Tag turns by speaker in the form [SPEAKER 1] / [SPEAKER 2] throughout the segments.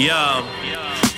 [SPEAKER 1] Yo,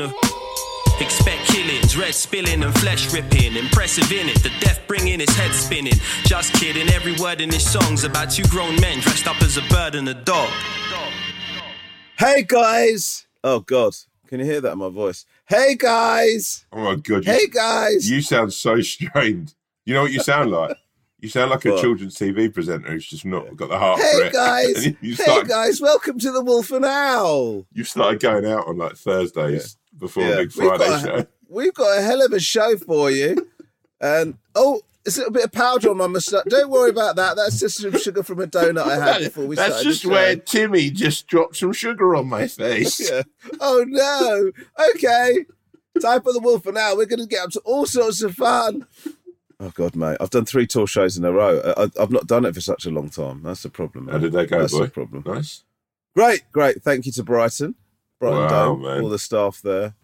[SPEAKER 1] a. Expect killings, red spilling and flesh ripping. Impressive in it, the death bringing his head spinning. Just kidding, every word in his song's about two grown men dressed up as a bird and a dog.
[SPEAKER 2] Hey guys! Oh God, can you hear that in my voice? Hey guys!
[SPEAKER 3] Oh my god! You,
[SPEAKER 2] Hey guys!
[SPEAKER 3] you sound so strained. You know what you sound like? You sound like a children's TV presenter who's just not got the heart for
[SPEAKER 2] Hey
[SPEAKER 3] it.
[SPEAKER 2] guys!
[SPEAKER 3] And you
[SPEAKER 2] hey
[SPEAKER 3] started,
[SPEAKER 2] guys! Welcome to the Wolf and Owl.
[SPEAKER 3] you started going out on like Thursdays before
[SPEAKER 2] Yeah.
[SPEAKER 3] a big
[SPEAKER 2] We've
[SPEAKER 3] Friday
[SPEAKER 2] a-
[SPEAKER 3] show.
[SPEAKER 2] We've got a hell of a show for you, and oh, it's a little bit of powder on my moustache. Don't worry about that. That's just some sugar from a donut I had before we
[SPEAKER 3] That's
[SPEAKER 2] started. That's just
[SPEAKER 3] where Timmy just dropped some sugar on my face.
[SPEAKER 2] Yeah. Oh no. Okay. Time for the Wolf for now. We're going to get up to all sorts of fun. Oh God, mate! I've done three tour shows in a row. I, I've not done it for such a long time. That's the problem.
[SPEAKER 3] How did they go,
[SPEAKER 2] That's
[SPEAKER 3] boy?
[SPEAKER 2] the problem.
[SPEAKER 3] Nice.
[SPEAKER 2] Great, great. Thank you to Brighton, Brighton
[SPEAKER 3] Wow,
[SPEAKER 2] Dome,
[SPEAKER 3] man.
[SPEAKER 2] all the staff there.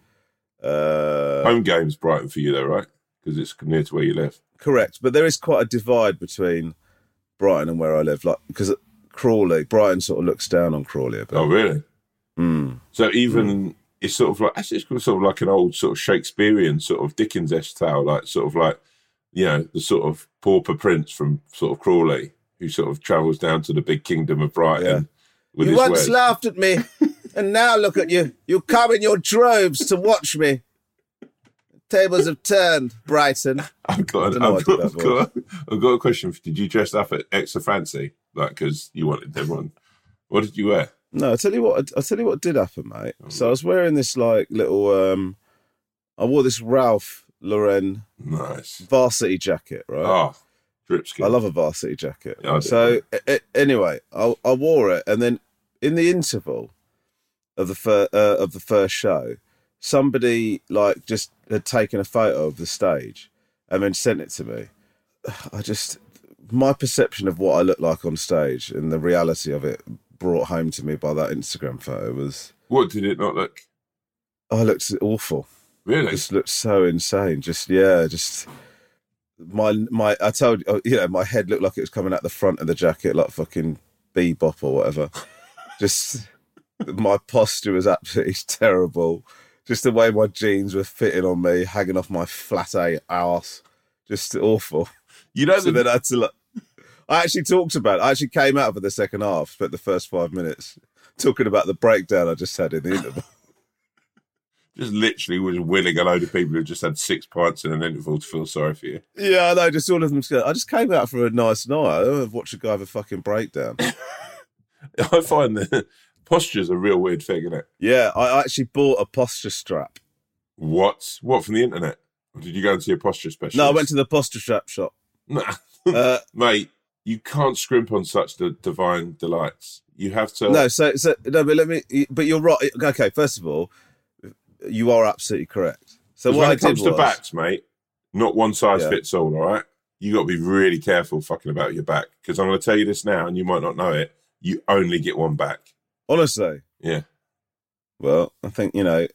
[SPEAKER 2] Uh,
[SPEAKER 3] Home game's Brighton for you though, right? Because it's near to where you live.
[SPEAKER 2] correct, but there is quite a divide between Brighton and where I live. Like because Crawley, Brighton sort of looks down on Crawley a bit.
[SPEAKER 3] Oh, really?
[SPEAKER 2] Mm.
[SPEAKER 3] So even it's sort of like actually it's sort of like an old sort of Shakespearean sort of Dickens-esque tale, like sort of like you know the sort of pauper prince from sort of Crawley who sort of travels down to the big kingdom of Brighton
[SPEAKER 2] Yeah.
[SPEAKER 3] with
[SPEAKER 2] You
[SPEAKER 3] his
[SPEAKER 2] once
[SPEAKER 3] wares.
[SPEAKER 2] laughed at me, and now look at you. You come in your droves to watch me. Tables have turned, Brighton.
[SPEAKER 3] I've got,
[SPEAKER 2] don't know why I
[SPEAKER 3] I've, got, I've, got, I've got a question. For, did you dress up at extra fancy, like because you wanted everyone? What did you wear?
[SPEAKER 2] No, I'll tell you what. I'll tell you what did happen, mate. So I was wearing this like little. um I wore this Ralph Lauren
[SPEAKER 3] Nice.
[SPEAKER 2] varsity jacket, right?
[SPEAKER 3] Oh.
[SPEAKER 2] I love a varsity jacket.
[SPEAKER 3] Yeah, I
[SPEAKER 2] so a- a- anyway, I, I wore it, and then in the interval of the fir- uh, of the first show, somebody like just had taken a photo of the stage and then sent it to me. I just my perception of what I look like on stage and the reality of it brought home to me by that Instagram photo was
[SPEAKER 3] What did it not look?
[SPEAKER 2] I looked awful.
[SPEAKER 3] Really?
[SPEAKER 2] Just looked so insane. Just yeah, just my my. I told you, you know, my head looked like it was coming out the front of the jacket, like fucking bebop or whatever. just my posture was absolutely terrible. Just the way my jeans were fitting on me, hanging off my flat A ass, just awful.
[SPEAKER 3] You know
[SPEAKER 2] So
[SPEAKER 3] the
[SPEAKER 2] then I had to. Like, I actually talked about. It. I actually came out for the second half, spent the first five minutes talking about the breakdown I just had in the interval.
[SPEAKER 3] just literally was willing a load of people who just had six pints in an interval to feel sorry for you.
[SPEAKER 2] Yeah, I know. Just all of them. I just came out for a nice night. I don't watch a guy have a fucking breakdown.
[SPEAKER 3] I find that posture's a real weird thing, isn't it?
[SPEAKER 2] yeah, I actually bought a posture strap.
[SPEAKER 3] What? What from the internet? Or did you go and see a posture specialist?
[SPEAKER 2] No, I went to the posture strap shop.
[SPEAKER 3] Nah.
[SPEAKER 2] Uh,
[SPEAKER 3] Mate, you can't scrimp on such the divine delights. You have to.
[SPEAKER 2] no, so so no, but let me. But you're right. Okay, first of all, you are absolutely correct. So what
[SPEAKER 3] when
[SPEAKER 2] I
[SPEAKER 3] it comes to backs, mate, not one size
[SPEAKER 2] Yeah.
[SPEAKER 3] fits all. All right, you got to be really careful fucking about your back because I'm going to tell you this now, and you might not know it. You only get one back.
[SPEAKER 2] Honestly,
[SPEAKER 3] Yeah.
[SPEAKER 2] well, I think you know,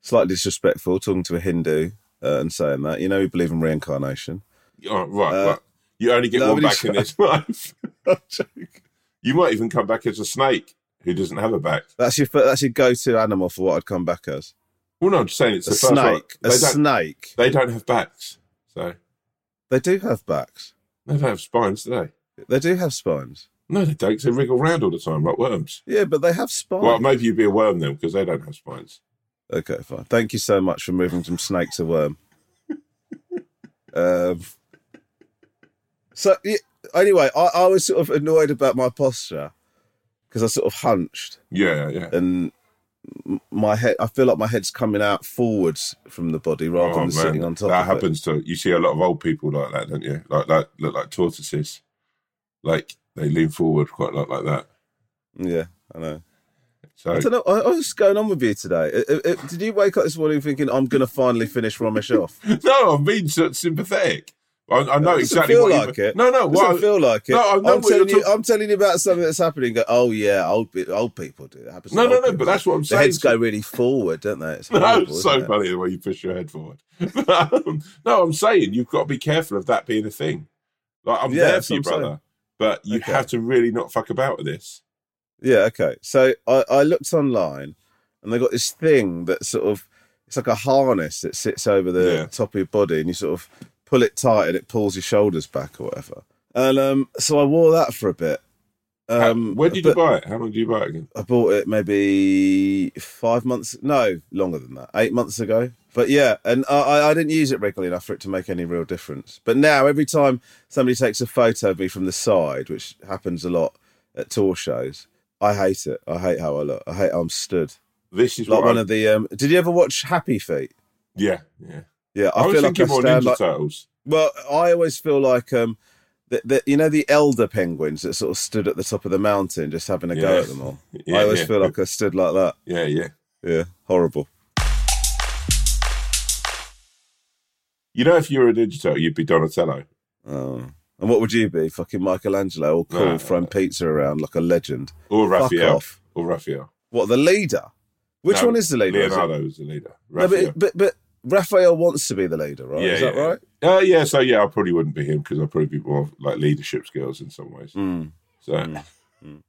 [SPEAKER 2] slightly disrespectful talking to a Hindu uh, and saying that. You know, we believe in reincarnation.
[SPEAKER 3] Oh, right,
[SPEAKER 2] Uh,
[SPEAKER 3] right. You only get one back in this life. you might even come back as a snake who doesn't have a back.
[SPEAKER 2] That's your that's your go-to animal for what I'd come back as.
[SPEAKER 3] Well, no, I'm just saying it's
[SPEAKER 2] A snake. A snake.
[SPEAKER 3] they don't have backs, so
[SPEAKER 2] They do have backs.
[SPEAKER 3] they don't have spines, do they?
[SPEAKER 2] They do have spines.
[SPEAKER 3] No, they don't. They wriggle around all the time like worms.
[SPEAKER 2] Yeah, but they have spines.
[SPEAKER 3] Well, maybe you'd be a worm then because they don't have spines.
[SPEAKER 2] Okay, fine. Thank you so much for moving from snake to worm. um, so yeah, anyway, I, I was sort of annoyed about my posture because I sort of hunched
[SPEAKER 3] Yeah, yeah.
[SPEAKER 2] and my head. I feel like my head's coming out forwards from the body rather
[SPEAKER 3] Oh,
[SPEAKER 2] than sitting on top.
[SPEAKER 3] that happens to you. See a lot of old people like that, don't you? Like that look like tortoises. Like they lean forward quite a lot like that.
[SPEAKER 2] Yeah, I know.
[SPEAKER 3] So
[SPEAKER 2] I don't know. I, what's going on with you today? I- I- I- did you wake up this morning thinking I'm going to finally finish Romesh off?
[SPEAKER 3] no, I'm being so sympathetic. I, I know exactly
[SPEAKER 2] feel
[SPEAKER 3] what
[SPEAKER 2] like
[SPEAKER 3] you,
[SPEAKER 2] it.
[SPEAKER 3] No, no.
[SPEAKER 2] Doesn't
[SPEAKER 3] I-
[SPEAKER 2] feel like it.
[SPEAKER 3] No, I know
[SPEAKER 2] I'm telling you.
[SPEAKER 3] talk-
[SPEAKER 2] I'm telling you about something that's happening. Go, oh yeah, old old people do. It happens.
[SPEAKER 3] No, no, no,
[SPEAKER 2] people.
[SPEAKER 3] but that's what I'm
[SPEAKER 2] The
[SPEAKER 3] saying.
[SPEAKER 2] heads go really forward, don't they? It's
[SPEAKER 3] No,
[SPEAKER 2] horrible,
[SPEAKER 3] it's so
[SPEAKER 2] it?
[SPEAKER 3] funny the way you push your head forward. No, I'm saying you've got to be careful of that being a thing. Like I'm
[SPEAKER 2] Yeah,
[SPEAKER 3] there for you, brother, but you
[SPEAKER 2] Okay.
[SPEAKER 3] have to really not fuck about with this.
[SPEAKER 2] Yeah. Okay. So I, I looked online, and they got this thing that sort of it's like a harness that sits over the
[SPEAKER 3] Yeah.
[SPEAKER 2] top of your body, and you sort of pull it tight, and it pulls your shoulders back or whatever. And um, so I wore that for a bit. Um,
[SPEAKER 3] when did you buy it? How long did you buy it again?
[SPEAKER 2] I bought it maybe five months, no, longer than that, eight months ago. But yeah, and I, I- didn't use it regularly enough for it to make any real difference. But now, every time somebody takes a photo of me from the side, which happens a lot at tour shows, I hate it. I hate how I look. I hate how I'm stood.
[SPEAKER 3] This is
[SPEAKER 2] Like one
[SPEAKER 3] I,
[SPEAKER 2] of the. Um, did you ever watch Happy Feet?
[SPEAKER 3] yeah, yeah.
[SPEAKER 2] Yeah,
[SPEAKER 3] I,
[SPEAKER 2] I, feel like I stand
[SPEAKER 3] Ninja
[SPEAKER 2] like.
[SPEAKER 3] Turtles.
[SPEAKER 2] Well, I always feel like um, that that you know the elder penguins that sort of stood at the top of the mountain just having a go at them all.
[SPEAKER 3] Yeah,
[SPEAKER 2] I always
[SPEAKER 3] yeah.
[SPEAKER 2] feel like I stood like that.
[SPEAKER 3] Yeah, yeah.
[SPEAKER 2] Yeah, horrible.
[SPEAKER 3] You know, if you were a Turtle, you'd be Donatello.
[SPEAKER 2] Oh. And what would you be? Fucking Michelangelo, all cool,
[SPEAKER 3] No.
[SPEAKER 2] throwing pizza around like a legend.
[SPEAKER 3] Or Raphael. Or Raphael.
[SPEAKER 2] What, the leader? Which
[SPEAKER 3] No,
[SPEAKER 2] one is the leader? Is
[SPEAKER 3] Leonardo was the leader.
[SPEAKER 2] No, but, but, but Raphael wants to be the leader, right?
[SPEAKER 3] yeah,
[SPEAKER 2] is that
[SPEAKER 3] yeah.
[SPEAKER 2] right?
[SPEAKER 3] Uh, yeah, so yeah, I probably wouldn't be him because I'd probably be more like leadership skills in some ways.
[SPEAKER 2] Mm.
[SPEAKER 3] So,
[SPEAKER 2] Mm,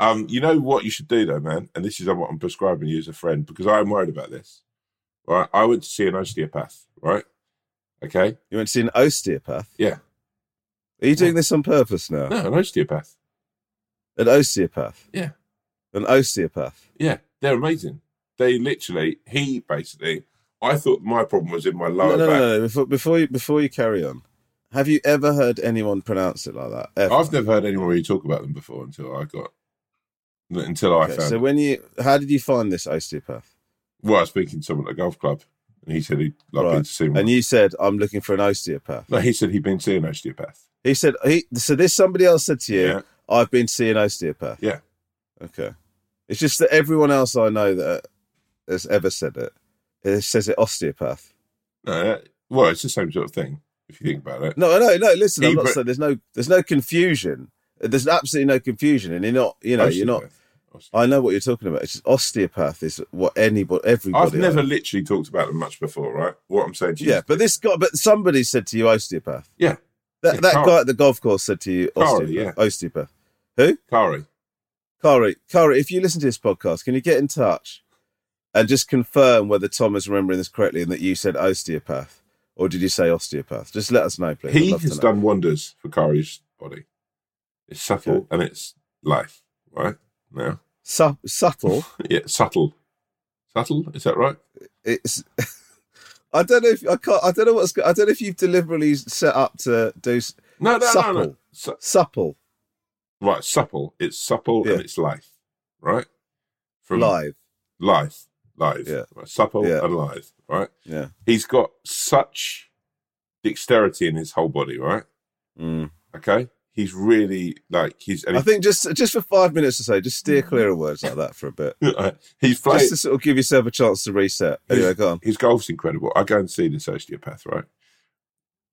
[SPEAKER 3] um, you know what you should do though, man, and this is what I'm prescribing you as a friend because I am worried about this. Right, I went to see an osteopath. Right, okay,
[SPEAKER 2] You went to see an osteopath?
[SPEAKER 3] yeah,
[SPEAKER 2] Are you doing this on purpose now?
[SPEAKER 3] no, an osteopath.
[SPEAKER 2] An osteopath?
[SPEAKER 3] Yeah.
[SPEAKER 2] An osteopath?
[SPEAKER 3] Yeah, they're amazing. They literally, he basically. I thought my problem was in my lower
[SPEAKER 2] No, no, no,
[SPEAKER 3] back.
[SPEAKER 2] no, no. Before, before, you, before you carry on, have you ever heard anyone pronounce it like that? Ever?
[SPEAKER 3] I've never heard anyone really talk about them before until I got until I
[SPEAKER 2] Okay,
[SPEAKER 3] found.
[SPEAKER 2] so when you, how did you find this osteopath?
[SPEAKER 3] well, I was speaking to someone at a golf club, and he said he'd like been to see one.
[SPEAKER 2] And you said, I'm looking for an osteopath.
[SPEAKER 3] no, he said he'd been seeing an osteopath.
[SPEAKER 2] He said, he, so this somebody else said to you,
[SPEAKER 3] Yeah.
[SPEAKER 2] I've been seeing osteopath.
[SPEAKER 3] Yeah.
[SPEAKER 2] Okay. It's just that everyone else I know that has ever said it, it says it osteopath.
[SPEAKER 3] No, well, it's the same sort of thing if you think about it.
[SPEAKER 2] No, no, no. Listen, I'm not saying there's no, there's no confusion. There's absolutely no confusion, and you're not, you know, you're not.
[SPEAKER 3] Osteopath. Osteopath.
[SPEAKER 2] I know what you're talking about. It's just osteopath is what anybody, everybody.
[SPEAKER 3] I've never
[SPEAKER 2] I
[SPEAKER 3] literally talked about them much before, right? What I'm saying to you,
[SPEAKER 2] Yeah, but this guy, but somebody said to you osteopath.
[SPEAKER 3] Yeah.
[SPEAKER 2] That
[SPEAKER 3] Yeah,
[SPEAKER 2] that guy at the golf course said to you osteopath.
[SPEAKER 3] yeah.
[SPEAKER 2] Osteopath. Who?
[SPEAKER 3] Kari,
[SPEAKER 2] Kari, Kari, if you listen to this podcast, can you get in touch and just confirm whether Tom is remembering this correctly and that you said osteopath or did you say osteopath? Just let us know, please.
[SPEAKER 3] He has done wonders for Kari's body. It's subtle
[SPEAKER 2] Okay.
[SPEAKER 3] and it's life, right? Now,
[SPEAKER 2] Su- subtle.
[SPEAKER 3] yeah, subtle, subtle. Is that right?
[SPEAKER 2] It's. I don't know if I can't. I don't know what's. I don't know if you've deliberately set up to do
[SPEAKER 3] No, no, no,
[SPEAKER 2] Supple.
[SPEAKER 3] no. Su-
[SPEAKER 2] supple
[SPEAKER 3] right, supple. It's supple
[SPEAKER 2] Yeah.
[SPEAKER 3] and it's life, right?
[SPEAKER 2] live.
[SPEAKER 3] life, live,
[SPEAKER 2] Yeah.
[SPEAKER 3] right? supple
[SPEAKER 2] Yeah.
[SPEAKER 3] and live, right?
[SPEAKER 2] Yeah.
[SPEAKER 3] He's got such dexterity in his whole body, right?
[SPEAKER 2] Mm.
[SPEAKER 3] Okay, he's really like he's
[SPEAKER 2] I think just just for five minutes or so, just steer clear of words like that for a bit,
[SPEAKER 3] he- he's playing.
[SPEAKER 2] just to sort of give yourself a chance to reset. Anyway, go on.
[SPEAKER 3] his golf's incredible. I go and see this osteopath, right?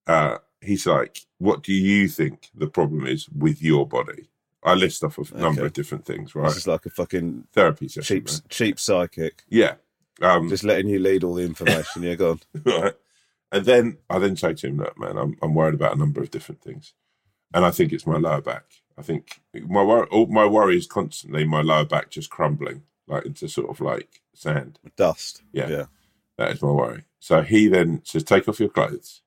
[SPEAKER 3] Uh, he's like, "What do you think the problem is with your body?" I list off a number of different things, right?
[SPEAKER 2] This is like a fucking
[SPEAKER 3] Therapy session,
[SPEAKER 2] cheap
[SPEAKER 3] man.
[SPEAKER 2] cheap psychic,
[SPEAKER 3] yeah. Um,
[SPEAKER 2] just letting you lead all the information. Yeah, go on.
[SPEAKER 3] right? And then I then say to him, "Look, man, I'm I'm worried about a number of different things, and I think it's my lower back. I think my wor- all my worry is constantly my lower back just crumbling like into sort of like sand.
[SPEAKER 2] Dust.
[SPEAKER 3] Yeah.
[SPEAKER 2] Yeah.
[SPEAKER 3] That is my worry. So he then says, "Take off your clothes."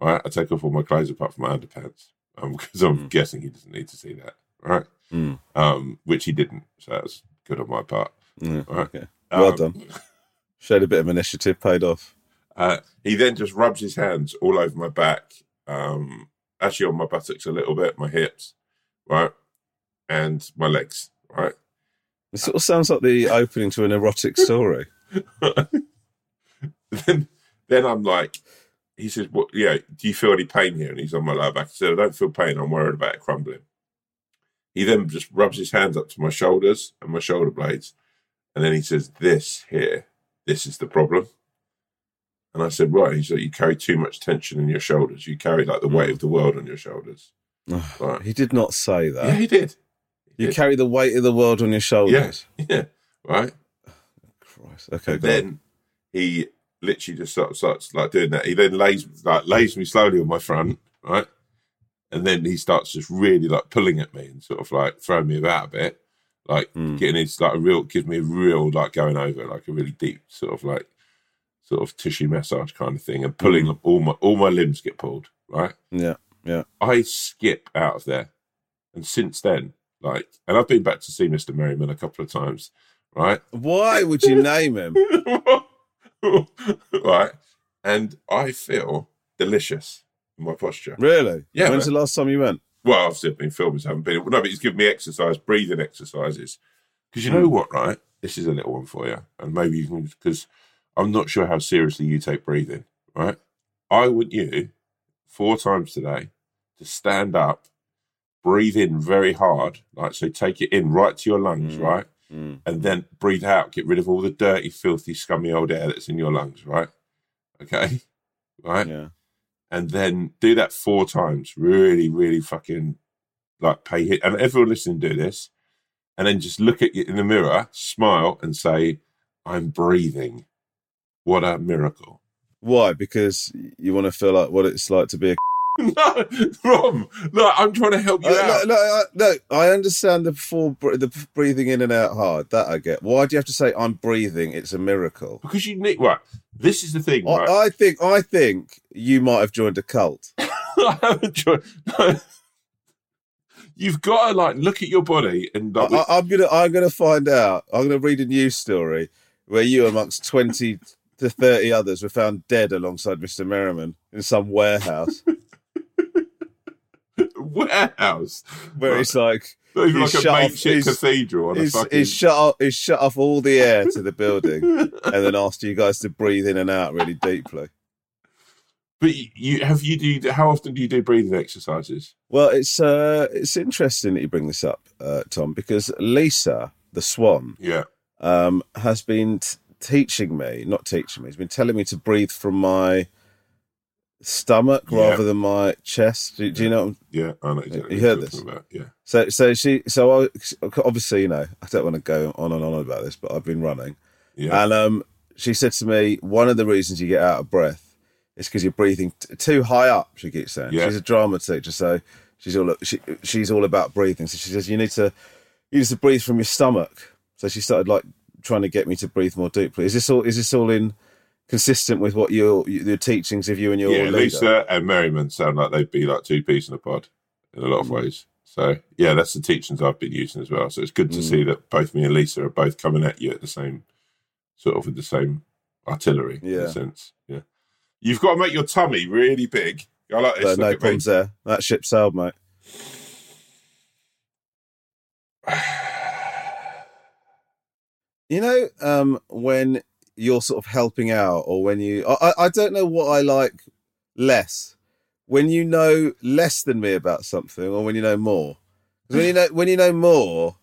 [SPEAKER 3] Right, I take off all my clothes apart from my underpants, um, because I'm
[SPEAKER 2] Mm.
[SPEAKER 3] guessing he doesn't need to see that. Right,
[SPEAKER 2] Mm.
[SPEAKER 3] um, which he didn't. So that was good on my part.
[SPEAKER 2] Yeah,
[SPEAKER 3] Right.
[SPEAKER 2] okay. Well
[SPEAKER 3] Um,
[SPEAKER 2] done. Showed a bit of initiative, paid off.
[SPEAKER 3] Uh, he then just rubs his hands all over my back, um, actually on my buttocks a little bit, my hips, right, and my legs, right.
[SPEAKER 2] It sort of sounds like the opening to an erotic story.
[SPEAKER 3] then, then I'm like, he says, "What? Yeah, do you feel any pain here?" And he's on my lower back. I said, "I don't feel pain. I'm worried about it crumbling." He then just rubs his hands up to my shoulders and my shoulder blades, and then he says, "This here, this is the problem." And I said, "Right." He said, "You carry too much tension in your shoulders. You carry like the weight of the world on your shoulders." Right.
[SPEAKER 2] he did not say that.
[SPEAKER 3] Yeah, he did.
[SPEAKER 2] you
[SPEAKER 3] did.
[SPEAKER 2] carry the weight of the world on your
[SPEAKER 3] Yeah,
[SPEAKER 2] shoulders.
[SPEAKER 3] yeah, right.
[SPEAKER 2] Christ. Okay, go on.
[SPEAKER 3] then he literally just starts, starts like doing that. He then lays like lays me slowly on my front, right, and then he starts just really like pulling at me and sort of like throwing me about a bit, like
[SPEAKER 2] Mm.
[SPEAKER 3] getting his like a real gives me a real like going over like a really deep sort of like sort of tissue massage kind of thing and pulling
[SPEAKER 2] Mm.
[SPEAKER 3] all my all my limbs get pulled, right.
[SPEAKER 2] Yeah. Yeah.
[SPEAKER 3] I skip out of there. And since then, like, and I've been back to see Mr. Merriman a couple of times, right?
[SPEAKER 2] Why would you name him?
[SPEAKER 3] right? And I feel delicious my posture.
[SPEAKER 2] Really?
[SPEAKER 3] Yeah,
[SPEAKER 2] When's
[SPEAKER 3] man.
[SPEAKER 2] the last time you went?
[SPEAKER 3] Well, I've still been filming, so I haven't been. No, but he's given me exercise, breathing exercises. Because you
[SPEAKER 2] Hmm.
[SPEAKER 3] know what, right? This is a little one for you. And maybe you can, because I'm not sure how seriously you take breathing, right? I want you four times today to stand up, breathe in very hard, like so take it in right to your lungs,
[SPEAKER 2] Mm.
[SPEAKER 3] right?
[SPEAKER 2] Mm.
[SPEAKER 3] And then breathe out, get rid of all the dirty, filthy, scummy old air that's in your lungs, right? Okay? Right?
[SPEAKER 2] Yeah.
[SPEAKER 3] And then do that four times. Really, really fucking like pay hit. And everyone listening do this, and then just look at you in the mirror, smile, and say, "I'm breathing." What a miracle!
[SPEAKER 2] Why? Because you want to feel like what it's like to be a.
[SPEAKER 3] no, Rom, look, I'm trying to help you
[SPEAKER 2] Uh,
[SPEAKER 3] out.
[SPEAKER 2] no, no, I- no, I understand the full br- the breathing in and out hard. That I get. Why do you have to say I'm breathing? It's a miracle.
[SPEAKER 3] Because you need right. This is the thing, right?
[SPEAKER 2] I, I think. I think you might have joined a cult.
[SPEAKER 3] I haven't tried. No. You've got to like look at your body and like,
[SPEAKER 2] I, I'm gonna. I'm gonna find out. I'm gonna read a news story where you, amongst twenty to thirty others, were found dead alongside Mr. Merriman in some warehouse
[SPEAKER 3] warehouse.
[SPEAKER 2] where it's like
[SPEAKER 3] Not even
[SPEAKER 2] he's
[SPEAKER 3] like a makeshift cathedral on a
[SPEAKER 2] he's,
[SPEAKER 3] fucking.
[SPEAKER 2] he's shut off. He's shut off all the air to the building, and then asked you guys to breathe in and out really deeply.
[SPEAKER 3] But you, you have you do how often do you do breathing exercises?
[SPEAKER 2] Well, it's uh, it's interesting that you bring this up, uh, Tom, because Leesa, the Swan,
[SPEAKER 3] Yeah,
[SPEAKER 2] um, has been t- teaching me, not teaching me, has been telling me to breathe from my stomach
[SPEAKER 3] Yeah.
[SPEAKER 2] rather than my chest. Do, do you know?
[SPEAKER 3] yeah, I know. Exactly
[SPEAKER 2] You heard this?
[SPEAKER 3] About. Yeah,
[SPEAKER 2] So, so she, so I, obviously, you know, I don't want to go on and on about this, but I've been running,
[SPEAKER 3] yeah,
[SPEAKER 2] and um, she said to me, one of the reasons you get out of breath is because you're breathing t- too high up. She keeps saying
[SPEAKER 3] Yeah.
[SPEAKER 2] she's a drama teacher, so she's all she, she's all about breathing. So she says you need to you need to breathe from your stomach. So she started like trying to get me to breathe more deeply. Is this all? Is this all in consistent with what your your teachings of you and your
[SPEAKER 3] yeah.
[SPEAKER 2] leader?
[SPEAKER 3] Leesa and Merriman sound like they'd be like two peas in a pod in a lot of
[SPEAKER 2] Mm.
[SPEAKER 3] ways. So yeah, that's the teachings I've been using as well. So it's good to
[SPEAKER 2] Mm.
[SPEAKER 3] see that both me and Leesa are both coming at you at the same sort of with the same artillery in a sense. Yeah, you've got to make your tummy really big. I like this.
[SPEAKER 2] no
[SPEAKER 3] look at me.
[SPEAKER 2] problems there. That ship sailed, mate. You know, um, when you're sort of helping out, or when you, I, I- don't know what I like less. When you know less than me about something, or when you know more. when you know, when you know more,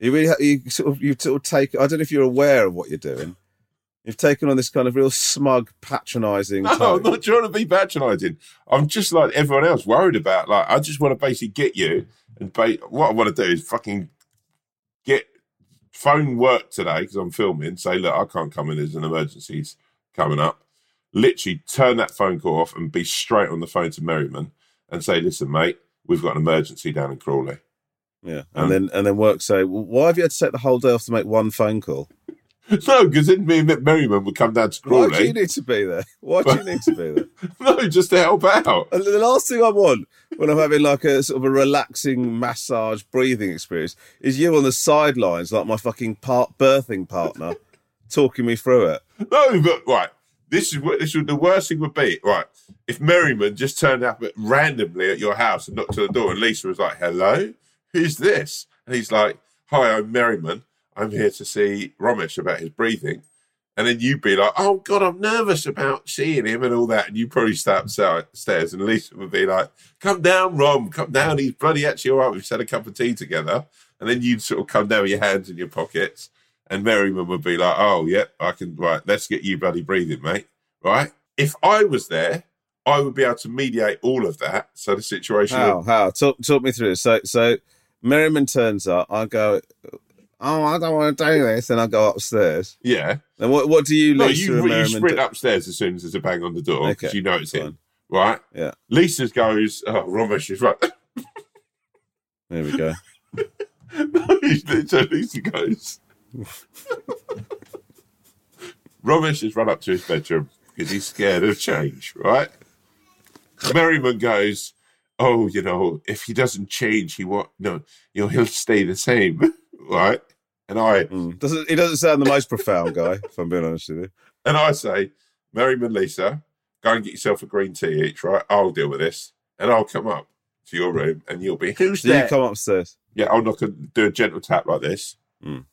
[SPEAKER 2] you really, ha- you sort of, you sort of take. I don't know if you're aware of what you're doing. You've taken on this kind of real smug, patronising.
[SPEAKER 3] No,
[SPEAKER 2] tone.
[SPEAKER 3] I'm not trying to be patronising. I'm just like everyone else, worried about. Like, I just want to basically get you, and ba- what I want to do is fucking phone work today because I'm filming. Say, look, I can't come in. There's an emergency's coming up. Literally, turn that phone call off and be straight on the phone to Merriman and say, listen, mate, we've got an emergency down in Crawley.
[SPEAKER 2] Yeah,
[SPEAKER 3] Um,
[SPEAKER 2] and then and then work say, well, why have you had to take the whole day off to make one phone call?
[SPEAKER 3] No, because then me and Merriman would come down to Crawley.
[SPEAKER 2] Why do you need to be there? Why do you need to be there?
[SPEAKER 3] No, just to help out.
[SPEAKER 2] And the last thing I want when I'm having like a sort of a relaxing massage breathing experience is you on the sidelines, like my fucking part birthing partner, talking me through it.
[SPEAKER 3] No, but right. This is what this would the worst thing would be. Right. If Merriman just turned up at, randomly at your house and knocked on the door and Leesa was like, Hello? Who's this? And he's like, Hi, I'm Merriman. I'm here to see Romesh about his breathing. And then you'd be like, Oh God, I'm nervous about seeing him and all that. And you probably start upstairs and Leesa would be like, Come down, Rom, come down. He's bloody actually all right. We've had a cup of tea together. And then you'd sort of come down with your hands in your pockets. And Merriman would be like, oh, yep, I can, right, let's get you bloody breathing, mate. Right? If I was there, I would be able to mediate all of that. So the situation.
[SPEAKER 2] How? How? Talk, talk me through. So, so Merriman turns up. I go, oh, I don't want to do this, and I go upstairs.
[SPEAKER 3] Yeah.
[SPEAKER 2] And what, what do you,
[SPEAKER 3] No,
[SPEAKER 2] Leesa
[SPEAKER 3] you, you sprint
[SPEAKER 2] do?
[SPEAKER 3] upstairs as soon as there's a bang on the door because
[SPEAKER 2] Okay,
[SPEAKER 3] you know it's
[SPEAKER 2] fine.
[SPEAKER 3] him. Right?
[SPEAKER 2] Yeah,
[SPEAKER 3] Leesa goes, oh, Romesh is right.
[SPEAKER 2] there we go.
[SPEAKER 3] no, so Leesa goes. Romesh has run up to his bedroom because he's scared of change, right? Merriman goes, "Oh, you know, if he doesn't change, he won't. No, you know, he'll stay the same, right?" And I
[SPEAKER 2] Mm. Doesn't he doesn't sound the most profound guy, if I'm being honest with you.
[SPEAKER 3] and I say, "Merriman, Leesa, go and get yourself a green tea each, right? I'll deal with this, and I'll come up to your room, and you'll be who's there?"
[SPEAKER 2] you come upstairs.
[SPEAKER 3] Yeah, I'll knock and do a gentle tap like this
[SPEAKER 2] Mm.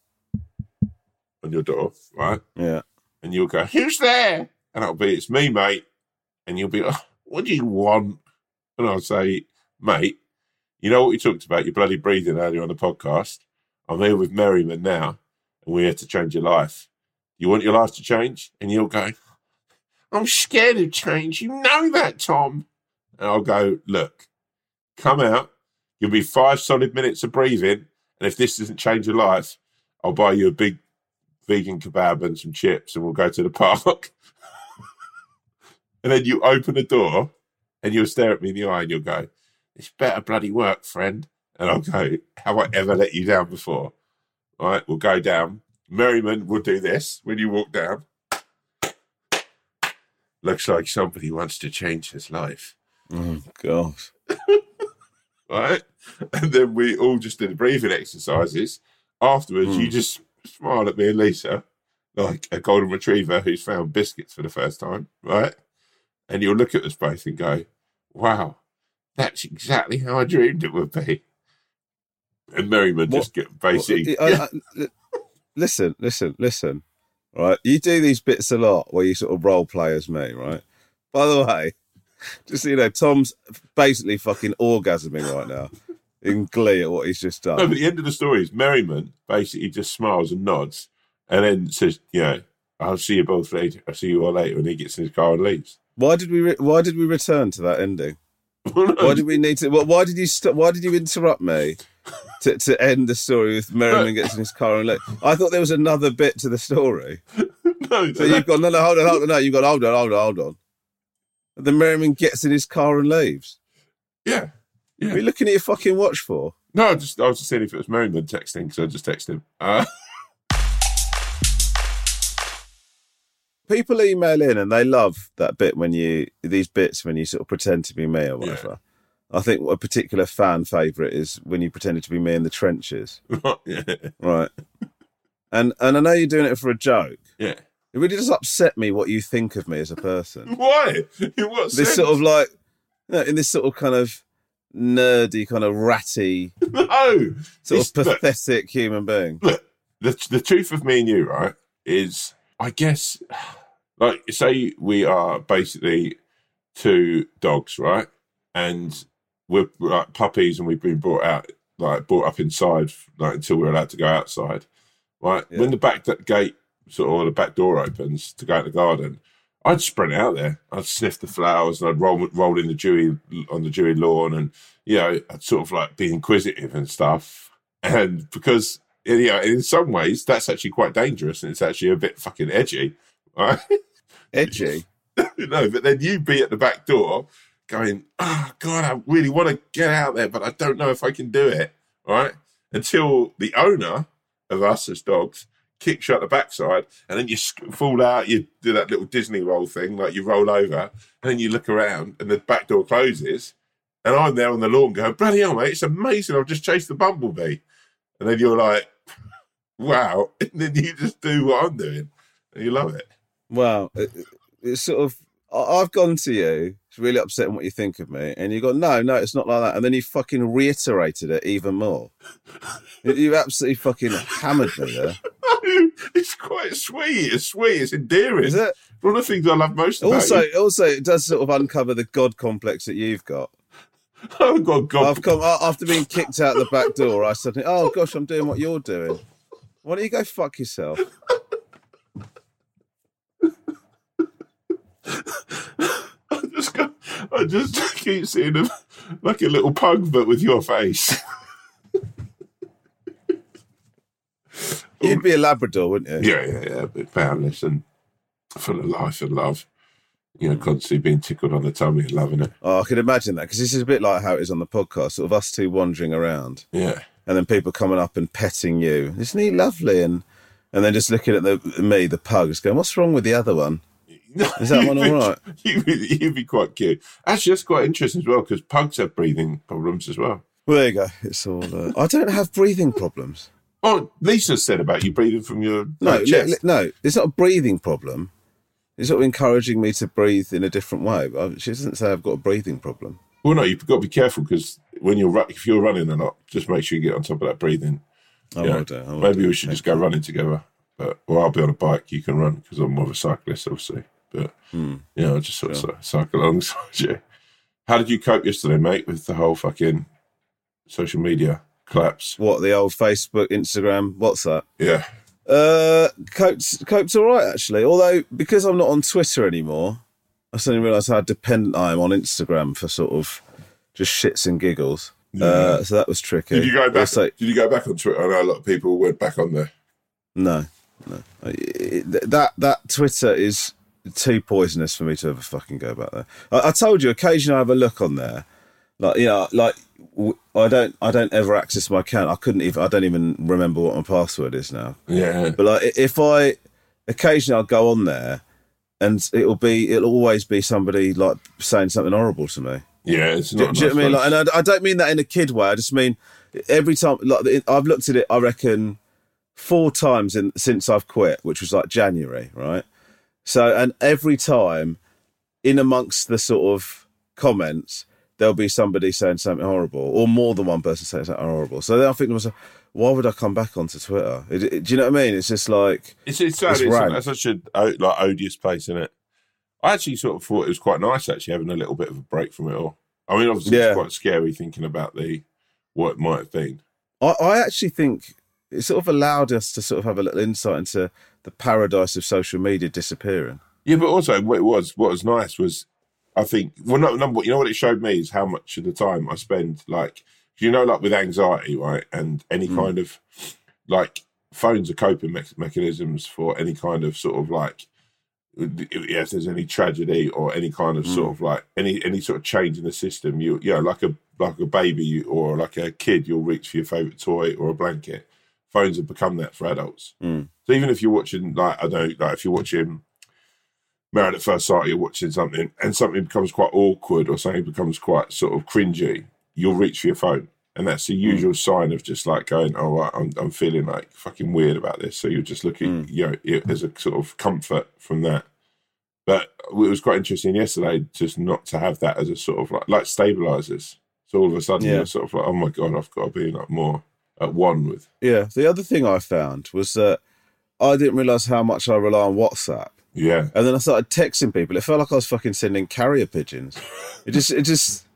[SPEAKER 3] on your door, right?
[SPEAKER 2] Yeah.
[SPEAKER 3] And you'll go, Who's there? And I'll be, It's me, mate. And you'll be like, What do you want? And I'll say, Mate, you know what we talked about, your bloody breathing earlier on the podcast? I'm here with Merriman now, and we're here to change your life. You want your life to change? And you'll go, I'm scared of change. You know that, Tom. And I'll go, Look, come out. You'll be five solid minutes of breathing. And if this doesn't change your life, I'll buy you a big vegan kebab and some chips and we'll go to the park. and then you open the door and you'll stare at me in the eye and you'll go, It's better bloody work, friend. And I'll go, Have I ever let you down before? All right, we'll go down. Merriman will do this when you walk down. Looks like somebody wants to change his life.
[SPEAKER 2] Oh God.
[SPEAKER 3] right? And then we all just did breathing exercises. Afterwards, you
[SPEAKER 2] Mm.
[SPEAKER 3] just smile at me and Leesa like a golden retriever who's found biscuits for the first time, right? And you'll look at us both and go, wow, that's exactly how I dreamed it would be. And Merriman
[SPEAKER 2] What-
[SPEAKER 3] just get basic.
[SPEAKER 2] I- I- I- listen, listen, listen. Right, you do these bits a lot where you sort of role play as me, right? By the way, just so you know, Tom's basically fucking orgasming right now in glee at what he's just done.
[SPEAKER 3] no, but the end of the story is Merriman basically just smiles and nods and then says, you know, I'll see you both later. I'll see you all later. And he gets in his car and leaves.
[SPEAKER 2] Why did we? Re- why did we return to that ending? Why did we need to? Why why did you? St- why did you interrupt me to, to end the story with Merriman gets in his car and? Le- I thought there was another bit to the story.
[SPEAKER 3] no,
[SPEAKER 2] So you've got no, no, hold on, hold on, no, you've got hold on, hold on, hold on. And then Merriman gets in his car and leaves.
[SPEAKER 3] yeah.
[SPEAKER 2] What are you looking at your fucking watch for?
[SPEAKER 3] No, I just I was just saying if it was Merriman texting, because I just texted him. Uh,
[SPEAKER 2] People email in and they love that bit when you these bits when you sort of pretend to be me or whatever. I think a particular fan favourite is when you pretended to be me in the trenches,
[SPEAKER 3] yeah,
[SPEAKER 2] right? And and I know you're doing it for a joke.
[SPEAKER 3] yeah.
[SPEAKER 2] It really does upset me what you think of me as a person.
[SPEAKER 3] Why? In what
[SPEAKER 2] this
[SPEAKER 3] sense?
[SPEAKER 2] sort of like, you know, in this sort of kind of nerdy, kind of ratty,
[SPEAKER 3] no.
[SPEAKER 2] sort of
[SPEAKER 3] look,
[SPEAKER 2] pathetic human being.
[SPEAKER 3] look, the the truth of me and you, right, is I guess like say we are basically two dogs, right, and we're like puppies, and we've been brought out like brought up inside like until we're allowed to go outside, right?
[SPEAKER 2] Yeah.
[SPEAKER 3] When the back gate sort of or the back door opens to go to the garden. I'd sprint out there. I'd sniff the flowers and I'd roll roll in the dewy on the dewy lawn, and you know I'd sort of like be inquisitive and stuff. And because you know, in some ways, that's actually quite dangerous, and it's actually a bit fucking edgy, right?
[SPEAKER 2] Edgy.
[SPEAKER 3] no, but then you'd be at the back door going, "Oh God, I really want to get out there, but I don't know if I can do it." Right? Until the owner of us as dogs kicks you at the backside, and then you fall out. You do that little Disney roll thing, like you roll over, and then you look around, and the back door closes, and I'm there on the lawn going, "Bloody hell, mate! It's amazing! I've just chased the bumblebee," and then you're like, "Wow!" And then you just do what I'm doing, and you love it.
[SPEAKER 2] Wow, it's sort of. I've gone to you. It's really upsetting what you think of me, and you go, "No, no, it's not like that." And then you fucking reiterated it even more. You- absolutely fucking hammered me there.
[SPEAKER 3] it's quite sweet. It's sweet. It's endearing.
[SPEAKER 2] Is it?
[SPEAKER 3] One of the things I love most about
[SPEAKER 2] Also,
[SPEAKER 3] you.
[SPEAKER 2] also, it does sort of uncover the god complex that you've got.
[SPEAKER 3] Oh God, God.
[SPEAKER 2] I've come after being kicked out the back door. I suddenly, oh gosh, I'm doing what you're doing. Why don't you go fuck yourself?
[SPEAKER 3] I just go, I just keep seeing him like a little pug, but with your face.
[SPEAKER 2] You'd be a Labrador, wouldn't you?
[SPEAKER 3] yeah, yeah, yeah. A bit boundless and full of life and love. You know, constantly being tickled on the tummy and loving it.
[SPEAKER 2] Oh, I can imagine that because this is a bit like how it is on the podcast, sort of us two wandering around,
[SPEAKER 3] Yeah.
[SPEAKER 2] and then people coming up and petting you. Isn't he lovely? And and then just looking at the me, the pug, just going, "What's wrong with the other one?" Is that one all right?
[SPEAKER 3] You'd be, you'd be quite cute. Actually, that's quite interesting as well because pugs have breathing problems as well.
[SPEAKER 2] Well, there you go. It's all. Uh, I don't have breathing problems.
[SPEAKER 3] Oh, Leesa said about you breathing from your
[SPEAKER 2] No,
[SPEAKER 3] like, chest.
[SPEAKER 2] li- no, it's not a breathing problem. It's sort of encouraging me to breathe in a different way. But she doesn't say I've got a breathing problem.
[SPEAKER 3] Well, no, you've got to be careful because when you're ru- if you're running a lot, just make sure you get on top of that breathing.
[SPEAKER 2] I
[SPEAKER 3] Yeah.
[SPEAKER 2] will do. I
[SPEAKER 3] Maybe
[SPEAKER 2] do.
[SPEAKER 3] we should just go running together. But or I'll be on a bike, you can run because I'm more of a cyclist, obviously. But
[SPEAKER 2] Hmm.
[SPEAKER 3] you know, I just sort of cy- cycle alongside you. How did you cope yesterday, mate, with the whole fucking social media collapse?
[SPEAKER 2] What the old Facebook, Instagram, what's that?
[SPEAKER 3] Yeah,
[SPEAKER 2] Uh, coped, coped all right actually. Although because I'm not on Twitter anymore, I suddenly realised how dependent I am on Instagram for sort of just shits and giggles. Uh, so that was tricky.
[SPEAKER 3] Did you go back?
[SPEAKER 2] Also,
[SPEAKER 3] did you go back on Twitter? I know a lot of people went back on there.
[SPEAKER 2] no, no. It- that that Twitter is too poisonous for me to ever fucking go back there. I, I told you, occasionally I have a look on there, like you know, like w- I don't, I don't ever access my account. I couldn't even, I don't even remember what my password is now.
[SPEAKER 3] Yeah,
[SPEAKER 2] But like, if I occasionally I'll go on there, and it'll be, it'll always be somebody like saying something horrible to me.
[SPEAKER 3] yeah, it's
[SPEAKER 2] Do,
[SPEAKER 3] not.
[SPEAKER 2] do you know what I mean? Like, and I, I don't mean that in a kid way. I just mean every time. Like I've looked at it, I reckon four times in since I've quit, which was like January, right? So, and every time, in amongst the sort of comments, there'll be somebody saying something horrible, or more than one person saying something horrible. So then I think to myself, why would I come back onto Twitter? It, it- do you know what I mean? It's just like,
[SPEAKER 3] It's it's sad.
[SPEAKER 2] It's
[SPEAKER 3] It's, such a o- like odious place, isn't it? I actually sort of thought it was quite nice, actually having a little bit of a break from it all. I mean, obviously,
[SPEAKER 2] Yeah.
[SPEAKER 3] it's quite scary thinking about the what it might have been.
[SPEAKER 2] I, I actually think it sort of allowed us to sort of have a little insight into the paradise of social media disappearing.
[SPEAKER 3] Yeah, but also what it was, what was nice was, I think, well, no, number, you know what it showed me is how much of the time I spend, like, you know, like with anxiety, right, and any
[SPEAKER 2] Mm.
[SPEAKER 3] kind of, like, phones are coping me- mechanisms for any kind of sort of like, if there's any tragedy or any kind of sort of like any any sort of change in the system, you you know, like a like a baby or like a kid, you'll reach for your favorite toy or a blanket. Phones have become that for adults.
[SPEAKER 2] Mm.
[SPEAKER 3] So even if you're watching, like I don't know, like if you're watching Married at First Sight, you're watching something, and something becomes quite awkward or something becomes quite sort of cringy, you'll reach for your phone, and that's the usual sign of just like going, "Oh, right, I'm I'm feeling like fucking weird about this." So you're just looking, you know, it, there's a sort of comfort from that. But it was quite interesting yesterday just not to have that as a sort of like like stabilizers. So all of a sudden
[SPEAKER 2] Yeah.
[SPEAKER 3] you're sort of like, "Oh my god, I've got to be like more at one with."
[SPEAKER 2] Yeah. The other thing I found was that I didn't realize how much I rely on WhatsApp.
[SPEAKER 3] Yeah,
[SPEAKER 2] And then I started texting people. It felt like I was fucking sending carrier pigeons. It just, it just,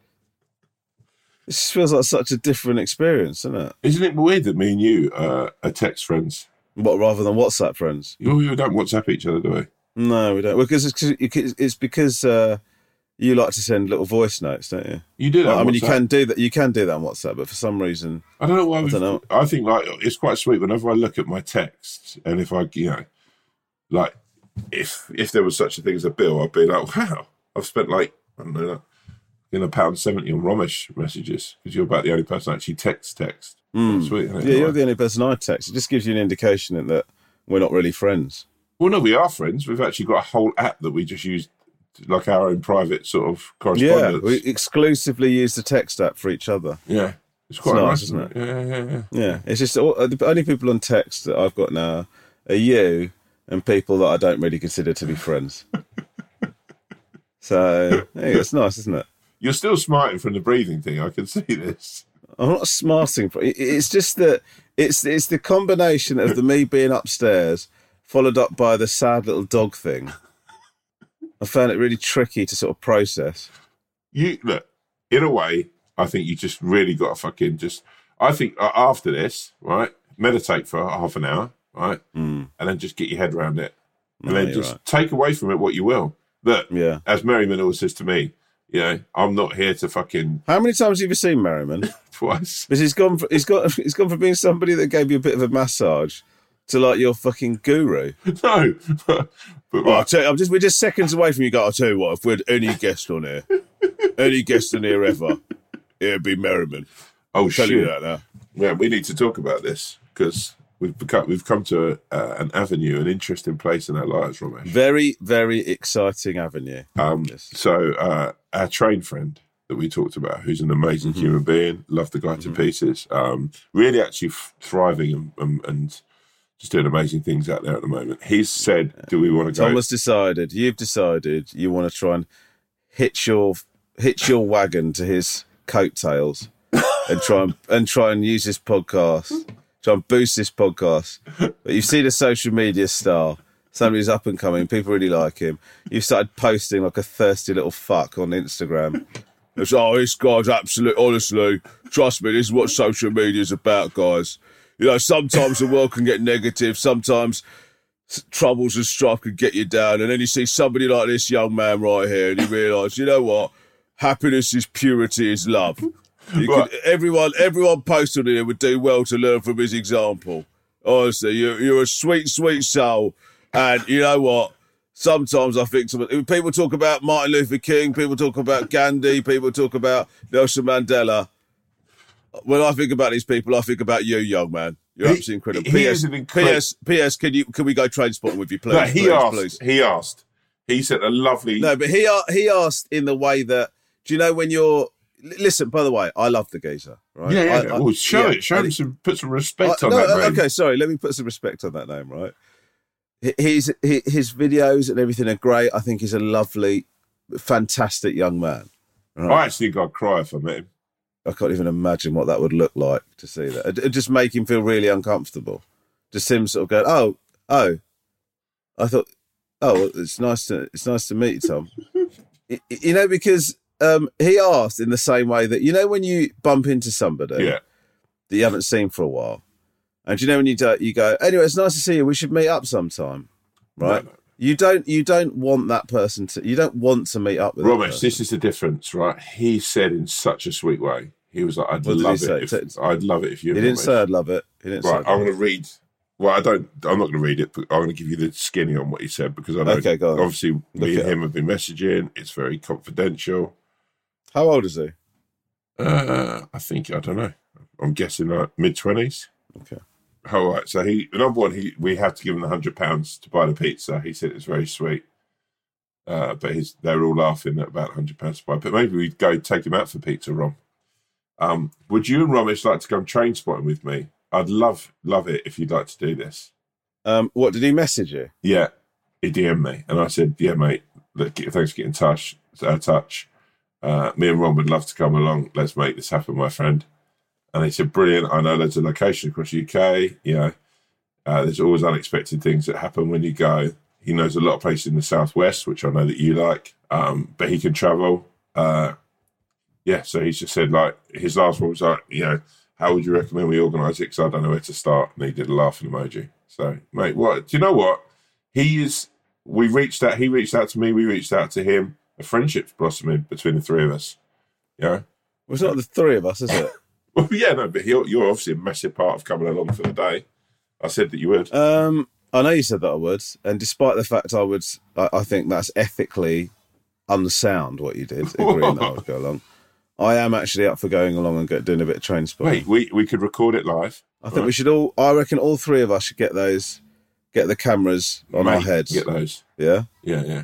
[SPEAKER 2] it just feels like such a different experience, isn't it?
[SPEAKER 3] isn't it weird that me and you uh, are text friends?
[SPEAKER 2] What rather than WhatsApp friends?
[SPEAKER 3] You you don't WhatsApp each other, do we?
[SPEAKER 2] No, we don't. Because it's, it's because uh, you like to send little voice notes, don't you?
[SPEAKER 3] You do that.
[SPEAKER 2] Well, I mean, you can do that. You can do that on WhatsApp, but for some reason,
[SPEAKER 3] I don't know why. I
[SPEAKER 2] don't know.
[SPEAKER 3] I think like it's quite sweet whenever I look at my texts, and if I, you know, like if if there was such a thing as a bill, I'd be like, wow, I've spent like I don't know, like, you know, pound seventy on Romesh messages because you're about the only person actually text text.
[SPEAKER 2] Mm.
[SPEAKER 3] Sweet,
[SPEAKER 2] yeah, you're the only person I text. It just gives you an indication that we're not really friends.
[SPEAKER 3] Well, no, we are friends. We've actually got a whole app that we just use, like our own private sort of
[SPEAKER 2] Yeah, we exclusively use the text app for each other.
[SPEAKER 3] yeah. It's quite
[SPEAKER 2] nice,
[SPEAKER 3] nice,
[SPEAKER 2] isn't
[SPEAKER 3] it? Yeah, yeah, yeah.
[SPEAKER 2] Yeah, it's just all, the only people on text that I've got now are you and people that I don't really consider to be friends. so yeah, it's nice, isn't it?
[SPEAKER 3] You're still smarting from the breathing thing. I can see this.
[SPEAKER 2] I'm not smarting. It's just that it's it's the combination of the me being upstairs followed up by the sad little dog thing. I found it really tricky to sort of process.
[SPEAKER 3] You look in a way. I think you just really got to fucking just. I think uh, after this, right, meditate for half an hour, right, and then just get your head around it, and
[SPEAKER 2] No,
[SPEAKER 3] then just
[SPEAKER 2] right.
[SPEAKER 3] take away from it what you will. Look,
[SPEAKER 2] Yeah.
[SPEAKER 3] as Merriman always says to me, you know, I'm not here to fucking
[SPEAKER 2] How many times have you seen Merriman?
[SPEAKER 3] twice.
[SPEAKER 2] Because he's gone. For, he's got. He's gone from being somebody that gave you a bit of a massage to like your fucking guru.
[SPEAKER 3] no, but, but
[SPEAKER 2] Well, I'll
[SPEAKER 3] right,
[SPEAKER 2] you, I'm just we're just seconds away from you. I'll tell you what. If we had any guest on here, any guest on here ever, it'd be Merriman.
[SPEAKER 3] oh
[SPEAKER 2] Tell
[SPEAKER 3] shit,
[SPEAKER 2] you that now.
[SPEAKER 3] yeah, we need to talk about this because we've become we've come to uh, an avenue, an interesting place in our lives, Romesh.
[SPEAKER 2] Very, very exciting avenue.
[SPEAKER 3] Um,
[SPEAKER 2] Yes.
[SPEAKER 3] So uh, our train friend that we talked about, who's an amazing
[SPEAKER 2] Mm-hmm.
[SPEAKER 3] human being, love the guy to pieces, um, really actually f- thriving and, and, and just doing amazing things out there at the moment. He's said, "Do we want to go?"
[SPEAKER 2] Tom has decided. You've decided you want to try and hitch your hitch your wagon to his coattails and try and and try and use this podcast, try and boost this podcast. But you've seen a social media star, somebody who's up and coming. People really like him. You've started posting like a thirsty little fuck on Instagram. It's oh, this guy's absolute. Honestly, trust me, this is what social media is about, guys. You know, sometimes the world can get negative. Sometimes troubles and strife can get you down, and then you see somebody like this young man right here, and you realise, you know what? Happiness is purity, is love. You
[SPEAKER 3] Right.
[SPEAKER 2] could, everyone, everyone posted here would do well to learn from his example. Honestly, you're, you're a sweet, sweet soul, and you know what? Sometimes I think some, people talk about Martin Luther King, people talk about Gandhi, people talk about Nelson Mandela. When I think about these people, I think about you, young man. You're
[SPEAKER 3] He-
[SPEAKER 2] absolutely incredible.
[SPEAKER 3] he
[SPEAKER 2] P.S.
[SPEAKER 3] an
[SPEAKER 2] P.S. P.S. Can you can we go train spotting with you, please?
[SPEAKER 3] no, he
[SPEAKER 2] please,
[SPEAKER 3] asked.
[SPEAKER 2] please.
[SPEAKER 3] He asked. He said a lovely.
[SPEAKER 2] No, but he he asked in the way that do you know when you're listen? By the way, I love the geezer. Right?
[SPEAKER 3] yeah, yeah.
[SPEAKER 2] I- I-
[SPEAKER 3] well, show
[SPEAKER 2] yeah,
[SPEAKER 3] it. Show him some. Put some respect
[SPEAKER 2] I-
[SPEAKER 3] on
[SPEAKER 2] no,
[SPEAKER 3] that uh, man.
[SPEAKER 2] Okay, sorry. Let me put some respect on that name, right? His his videos and everything are great. I think he's a lovely, fantastic young man.
[SPEAKER 3] I actually got cry if I met him.
[SPEAKER 2] I can't even imagine what that would look like to see that. It, it just make him feel really uncomfortable. Just him sort of going, "Oh, oh," I thought, "Oh, it's nice to it's nice to meet you, Tom." You know, because um, he asked in the same way that you know when you bump into somebody
[SPEAKER 3] Yeah.
[SPEAKER 2] that you haven't seen for a while, and you know when you do, you go, "Anyway, it's nice to see you. We should meet up sometime," right?
[SPEAKER 3] No, no.
[SPEAKER 2] You don't you don't want that person to you don't want to meet up with that
[SPEAKER 3] this is the difference, right? He said in such a sweet way. He was like, "I'd
[SPEAKER 2] What
[SPEAKER 3] love it.
[SPEAKER 2] Say-
[SPEAKER 3] If, I'd love it if you."
[SPEAKER 2] He didn't say I'd love it. He didn't say.
[SPEAKER 3] Right, I'm going to read. Well, I don't. I'm not going to read it, but I'm going to give you the skinny on what he said because I know.
[SPEAKER 2] Okay, go on.
[SPEAKER 3] Obviously,
[SPEAKER 2] Look
[SPEAKER 3] me and him have been messaging. It's very confidential.
[SPEAKER 2] How old is he?
[SPEAKER 3] Uh, I think I don't know. I'm guessing like mid twenties.
[SPEAKER 2] Okay.
[SPEAKER 3] All right. So he number one, he we had to give him the hundred pounds to buy the pizza. He said it's very sweet. Uh, but he's they were all laughing at about hundred pounds to buy. But maybe we'd go take him out for pizza, Rom. Um, would you and Romesh like to go train spotting with me? I'd love love it if you'd like to do this.
[SPEAKER 2] Um, what did he message you?
[SPEAKER 3] Yeah, he DM'd me, and I said, "Yeah, mate. Look, thanks for getting in touch. Uh, touch. Uh, me and Ron would love to come along. Let's make this happen, my friend." And he said, "Brilliant. I know loads of locations across the UK. You know, uh, there's always unexpected things that happen when you go. He knows a lot of places in the southwest, which I know that you like. Um, but he can travel. Uh, yeah. So he just said, like, his last one was like, you know." How would you recommend we organise it? Because I don't know where to start. And he did a laughing emoji. So, mate, what do you know? What he is we reached out he reached out to me we reached out to him a friendship's blossoming between the three of us yeah
[SPEAKER 2] Well, it's not the three of us, is it?
[SPEAKER 3] Well yeah no but you're, you're obviously a massive part of coming along for the day i said that you would
[SPEAKER 2] Um, I know you said that I would, and despite the fact I would, I, I think that's ethically unsound what you did, agreeing that I would go along. I am actually up for going along and get, doing a bit of train spotting.
[SPEAKER 3] wait we, we could record it live
[SPEAKER 2] I think we should all. I reckon all three of us should get those get the cameras on
[SPEAKER 3] Mate,
[SPEAKER 2] our heads.
[SPEAKER 3] Get those.
[SPEAKER 2] Yeah,
[SPEAKER 3] yeah, yeah.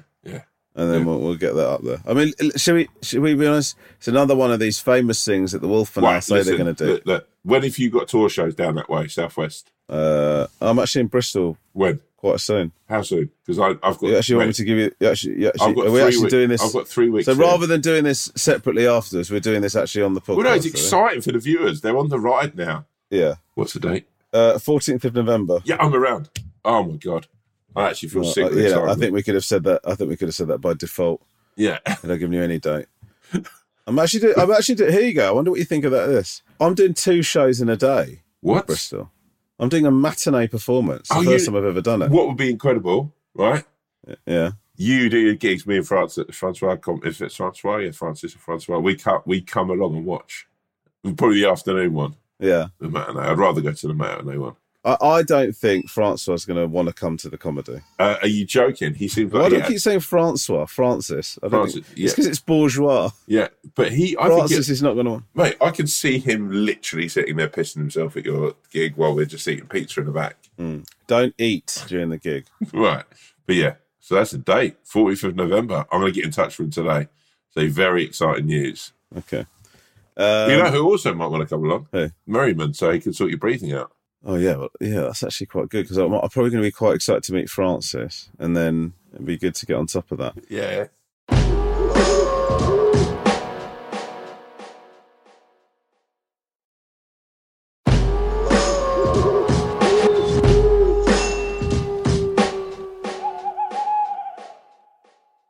[SPEAKER 2] And then we'll, we'll get that up there. I mean, should we? Should we be honest? It's another one of these famous things that the Wolf and I
[SPEAKER 3] Right,
[SPEAKER 2] say
[SPEAKER 3] listen,
[SPEAKER 2] they're going to do.
[SPEAKER 3] look, look, when have you got tour shows down that way, southwest?
[SPEAKER 2] Uh, I'm actually in Bristol
[SPEAKER 3] When?
[SPEAKER 2] quite soon.
[SPEAKER 3] How soon? Because I've got.
[SPEAKER 2] You actually want me to give you? You actually, you actually
[SPEAKER 3] I've got
[SPEAKER 2] are we actually doing this?
[SPEAKER 3] I've got three weeks.
[SPEAKER 2] so
[SPEAKER 3] in.
[SPEAKER 2] rather than doing this separately afterwards, we're doing this actually on the podcast.
[SPEAKER 3] well, no, it's exciting for the viewers. They're on the ride now.
[SPEAKER 2] Yeah,
[SPEAKER 3] What's the date?
[SPEAKER 2] uh, 14th of November.
[SPEAKER 3] Yeah, I'm around. Oh my god, I actually feel
[SPEAKER 2] Well,
[SPEAKER 3] sick.
[SPEAKER 2] uh, yeah, I think we could have said that. I think we could have said that by default.
[SPEAKER 3] Yeah,
[SPEAKER 2] without giving you any date. I'm actually. Do, I'm actually. Do, here you go. I wonder what you think about this. I'm doing two shows in a day,
[SPEAKER 3] what?
[SPEAKER 2] Bristol. I'm doing a matinee performance. The
[SPEAKER 3] Oh,
[SPEAKER 2] first
[SPEAKER 3] you-
[SPEAKER 2] time I've ever done it.
[SPEAKER 3] What would be incredible, right?
[SPEAKER 2] Yeah.
[SPEAKER 3] You do your gigs. Me and Francis, Francois, if it's Francois, yeah, Francis and Francois, we come, we come along and watch. Probably the afternoon one,
[SPEAKER 2] Yeah.
[SPEAKER 3] the matinee. I'd rather go to the matinee one.
[SPEAKER 2] I, I don't think Francois is going to want to come to the comedy.
[SPEAKER 3] Uh, are you joking? He seems
[SPEAKER 2] Why
[SPEAKER 3] like
[SPEAKER 2] do
[SPEAKER 3] yeah,
[SPEAKER 2] I keep saying Francois? Francis. I
[SPEAKER 3] Francis,
[SPEAKER 2] think,
[SPEAKER 3] yeah.
[SPEAKER 2] It's because it's bourgeois.
[SPEAKER 3] yeah, but he, I think,
[SPEAKER 2] Francis is not going to want.
[SPEAKER 3] mate, I can see him literally sitting there pissing himself at your gig while we're just eating pizza in the back.
[SPEAKER 2] Don't eat during the gig.
[SPEAKER 3] Right. But yeah, so that's the date, 40th of November. I'm going to get in touch with him today. So very exciting news.
[SPEAKER 2] Okay. Um,
[SPEAKER 3] you know who also might want to come along?
[SPEAKER 2] Who?
[SPEAKER 3] Merriman, so he can sort your breathing out.
[SPEAKER 2] Oh yeah, well, yeah, that's actually quite good because I'm, I'm probably going to be quite excited to meet Francis, and then it'd be good to get on top of that.
[SPEAKER 3] Yeah.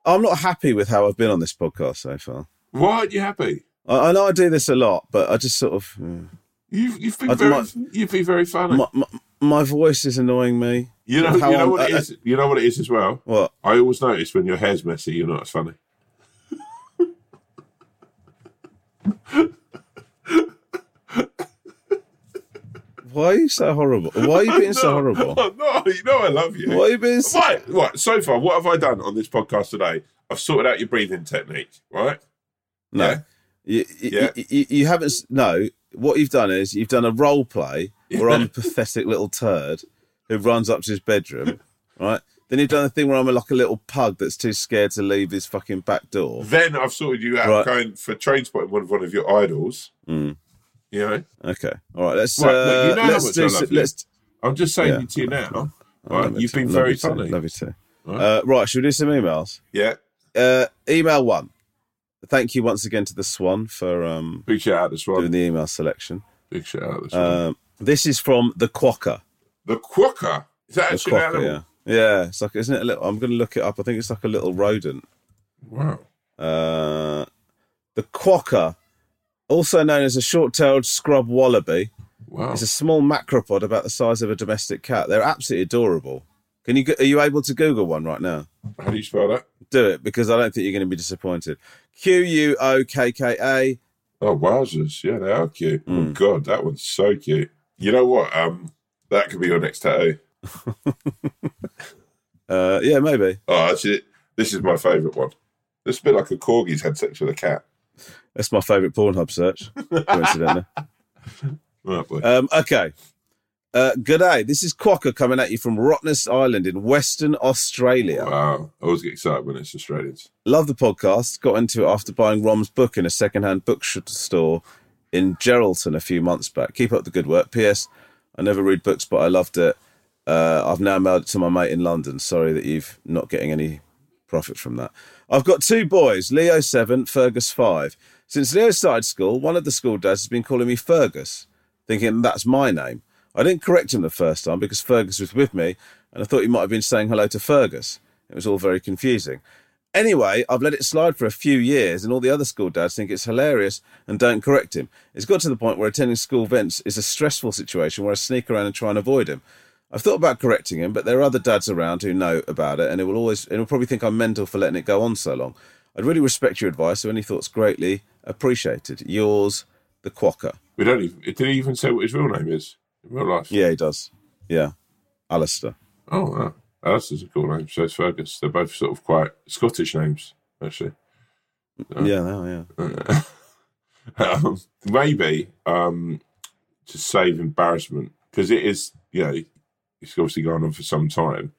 [SPEAKER 2] I'm not happy with how I've been on this podcast so far.
[SPEAKER 3] Why aren't you happy?
[SPEAKER 2] I, I know I do this a lot, but I just sort of mm,
[SPEAKER 3] You've, you've been
[SPEAKER 2] I
[SPEAKER 3] very,
[SPEAKER 2] might-
[SPEAKER 3] you've been very funny.
[SPEAKER 2] my, my, my voice is annoying me.
[SPEAKER 3] you know,
[SPEAKER 2] how
[SPEAKER 3] you know
[SPEAKER 2] I'm-
[SPEAKER 3] what it is. You know what it is as well.
[SPEAKER 2] What?
[SPEAKER 3] I always notice when your hair's messy, you're not as funny.
[SPEAKER 2] Why are you so horrible? Why are you being so horrible?
[SPEAKER 3] no, you know I love you.
[SPEAKER 2] Why are you being so?
[SPEAKER 3] Right, right. So far, what have I done on this podcast today? I've sorted out your breathing technique, right?
[SPEAKER 2] No,
[SPEAKER 3] Yeah.
[SPEAKER 2] you, you,
[SPEAKER 3] Yeah.
[SPEAKER 2] you, you, you haven't. No, what you've done is you've done a role play where I'm a pathetic little turd who runs up to his bedroom, right? Then you've done a thing where I'm like a little pug that's too scared to leave his fucking back door.
[SPEAKER 3] Then I've sorted you out
[SPEAKER 2] Right.
[SPEAKER 3] going for train spotting one of one of your idols.
[SPEAKER 2] Mm.
[SPEAKER 3] You know,
[SPEAKER 2] Okay, all right. Let's
[SPEAKER 3] Right,
[SPEAKER 2] uh,
[SPEAKER 3] you know
[SPEAKER 2] let's do.
[SPEAKER 3] I
[SPEAKER 2] s-
[SPEAKER 3] love you.
[SPEAKER 2] let's.
[SPEAKER 3] I'm just saying
[SPEAKER 2] Yeah.
[SPEAKER 3] it to you now. Right,
[SPEAKER 2] you
[SPEAKER 3] you've been
[SPEAKER 2] love
[SPEAKER 3] very
[SPEAKER 2] you too,
[SPEAKER 3] funny.
[SPEAKER 2] Love you too.
[SPEAKER 3] Right.
[SPEAKER 2] Uh, right, should we do some emails?
[SPEAKER 3] Yeah,
[SPEAKER 2] Uh, email one. Thank you once again to the Swan for um,
[SPEAKER 3] big shout out this
[SPEAKER 2] doing
[SPEAKER 3] one.
[SPEAKER 2] the email selection.
[SPEAKER 3] Big shout out this one.
[SPEAKER 2] Um, this is from the Quokka.
[SPEAKER 3] The quokka is that
[SPEAKER 2] The
[SPEAKER 3] actually an
[SPEAKER 2] Quokka,
[SPEAKER 3] animal?
[SPEAKER 2] yeah. Yeah, it's like, isn't it a little? I'm going to look it up. I think it's like a little rodent.
[SPEAKER 3] Wow.
[SPEAKER 2] Uh, the Quokka, also known as a short-tailed scrub wallaby,
[SPEAKER 3] Wow.
[SPEAKER 2] is a small macropod about the size of a domestic cat. They're absolutely adorable. Can you? Are you able to Google one right now?
[SPEAKER 3] How do you spell that?
[SPEAKER 2] Do it because I don't think you're going to be disappointed. Q U O K K A.
[SPEAKER 3] Oh, wowzers. Yeah, they are cute. Oh,
[SPEAKER 2] Mm.
[SPEAKER 3] God, that one's so cute. You know what? Um, That could be your next tattoo.
[SPEAKER 2] Uh, yeah, maybe.
[SPEAKER 3] Oh, actually, this is my favourite one. It's a bit like a corgi's had sex with a cat.
[SPEAKER 2] That's my favourite Pornhub search. Coincidentally.
[SPEAKER 3] Right.
[SPEAKER 2] Um, okay. Uh, good day. This is Quokka coming at you from Rottnest Island in Western Australia.
[SPEAKER 3] Wow. I always get excited when it's Australians.
[SPEAKER 2] Love the podcast. Got into it after buying Rom's book in a second-hand bookstore in Geraldton a few months back. Keep up the good work. P.S. I never read books, but I loved it. Uh, I've now mailed it to my mate in London. Sorry that you've not getting any profit from that. I've got two boys, Leo seven, Fergus five. Since Leo started school, one of the school dads has been calling me Fergus, thinking that's my name. I didn't correct him the first time because Fergus was with me, and I thought he might have been saying hello to Fergus. It was all very confusing. Anyway, I've let it slide for a few years, and all the other school dads think it's hilarious and don't correct him. It's got to the point where attending school events is a stressful situation where I sneak around and try and avoid him. I've thought about correcting him, but there are other dads around who know about it, and it will always, it will probably think I'm mental for letting it go on so long. I'd really respect your advice, so any thoughts greatly appreciated. Yours, the Quokka.
[SPEAKER 3] We don't even. Did he even say what his real name is real life?
[SPEAKER 2] Yeah, he does. Yeah, Alistair.
[SPEAKER 3] Oh, wow. Alistair's a cool name. So is Fergus. They're both sort of quite Scottish names, actually.
[SPEAKER 2] Yeah, they are, yeah.
[SPEAKER 3] um, maybe um, to save embarrassment because it is, you know, it's obviously gone on for some time.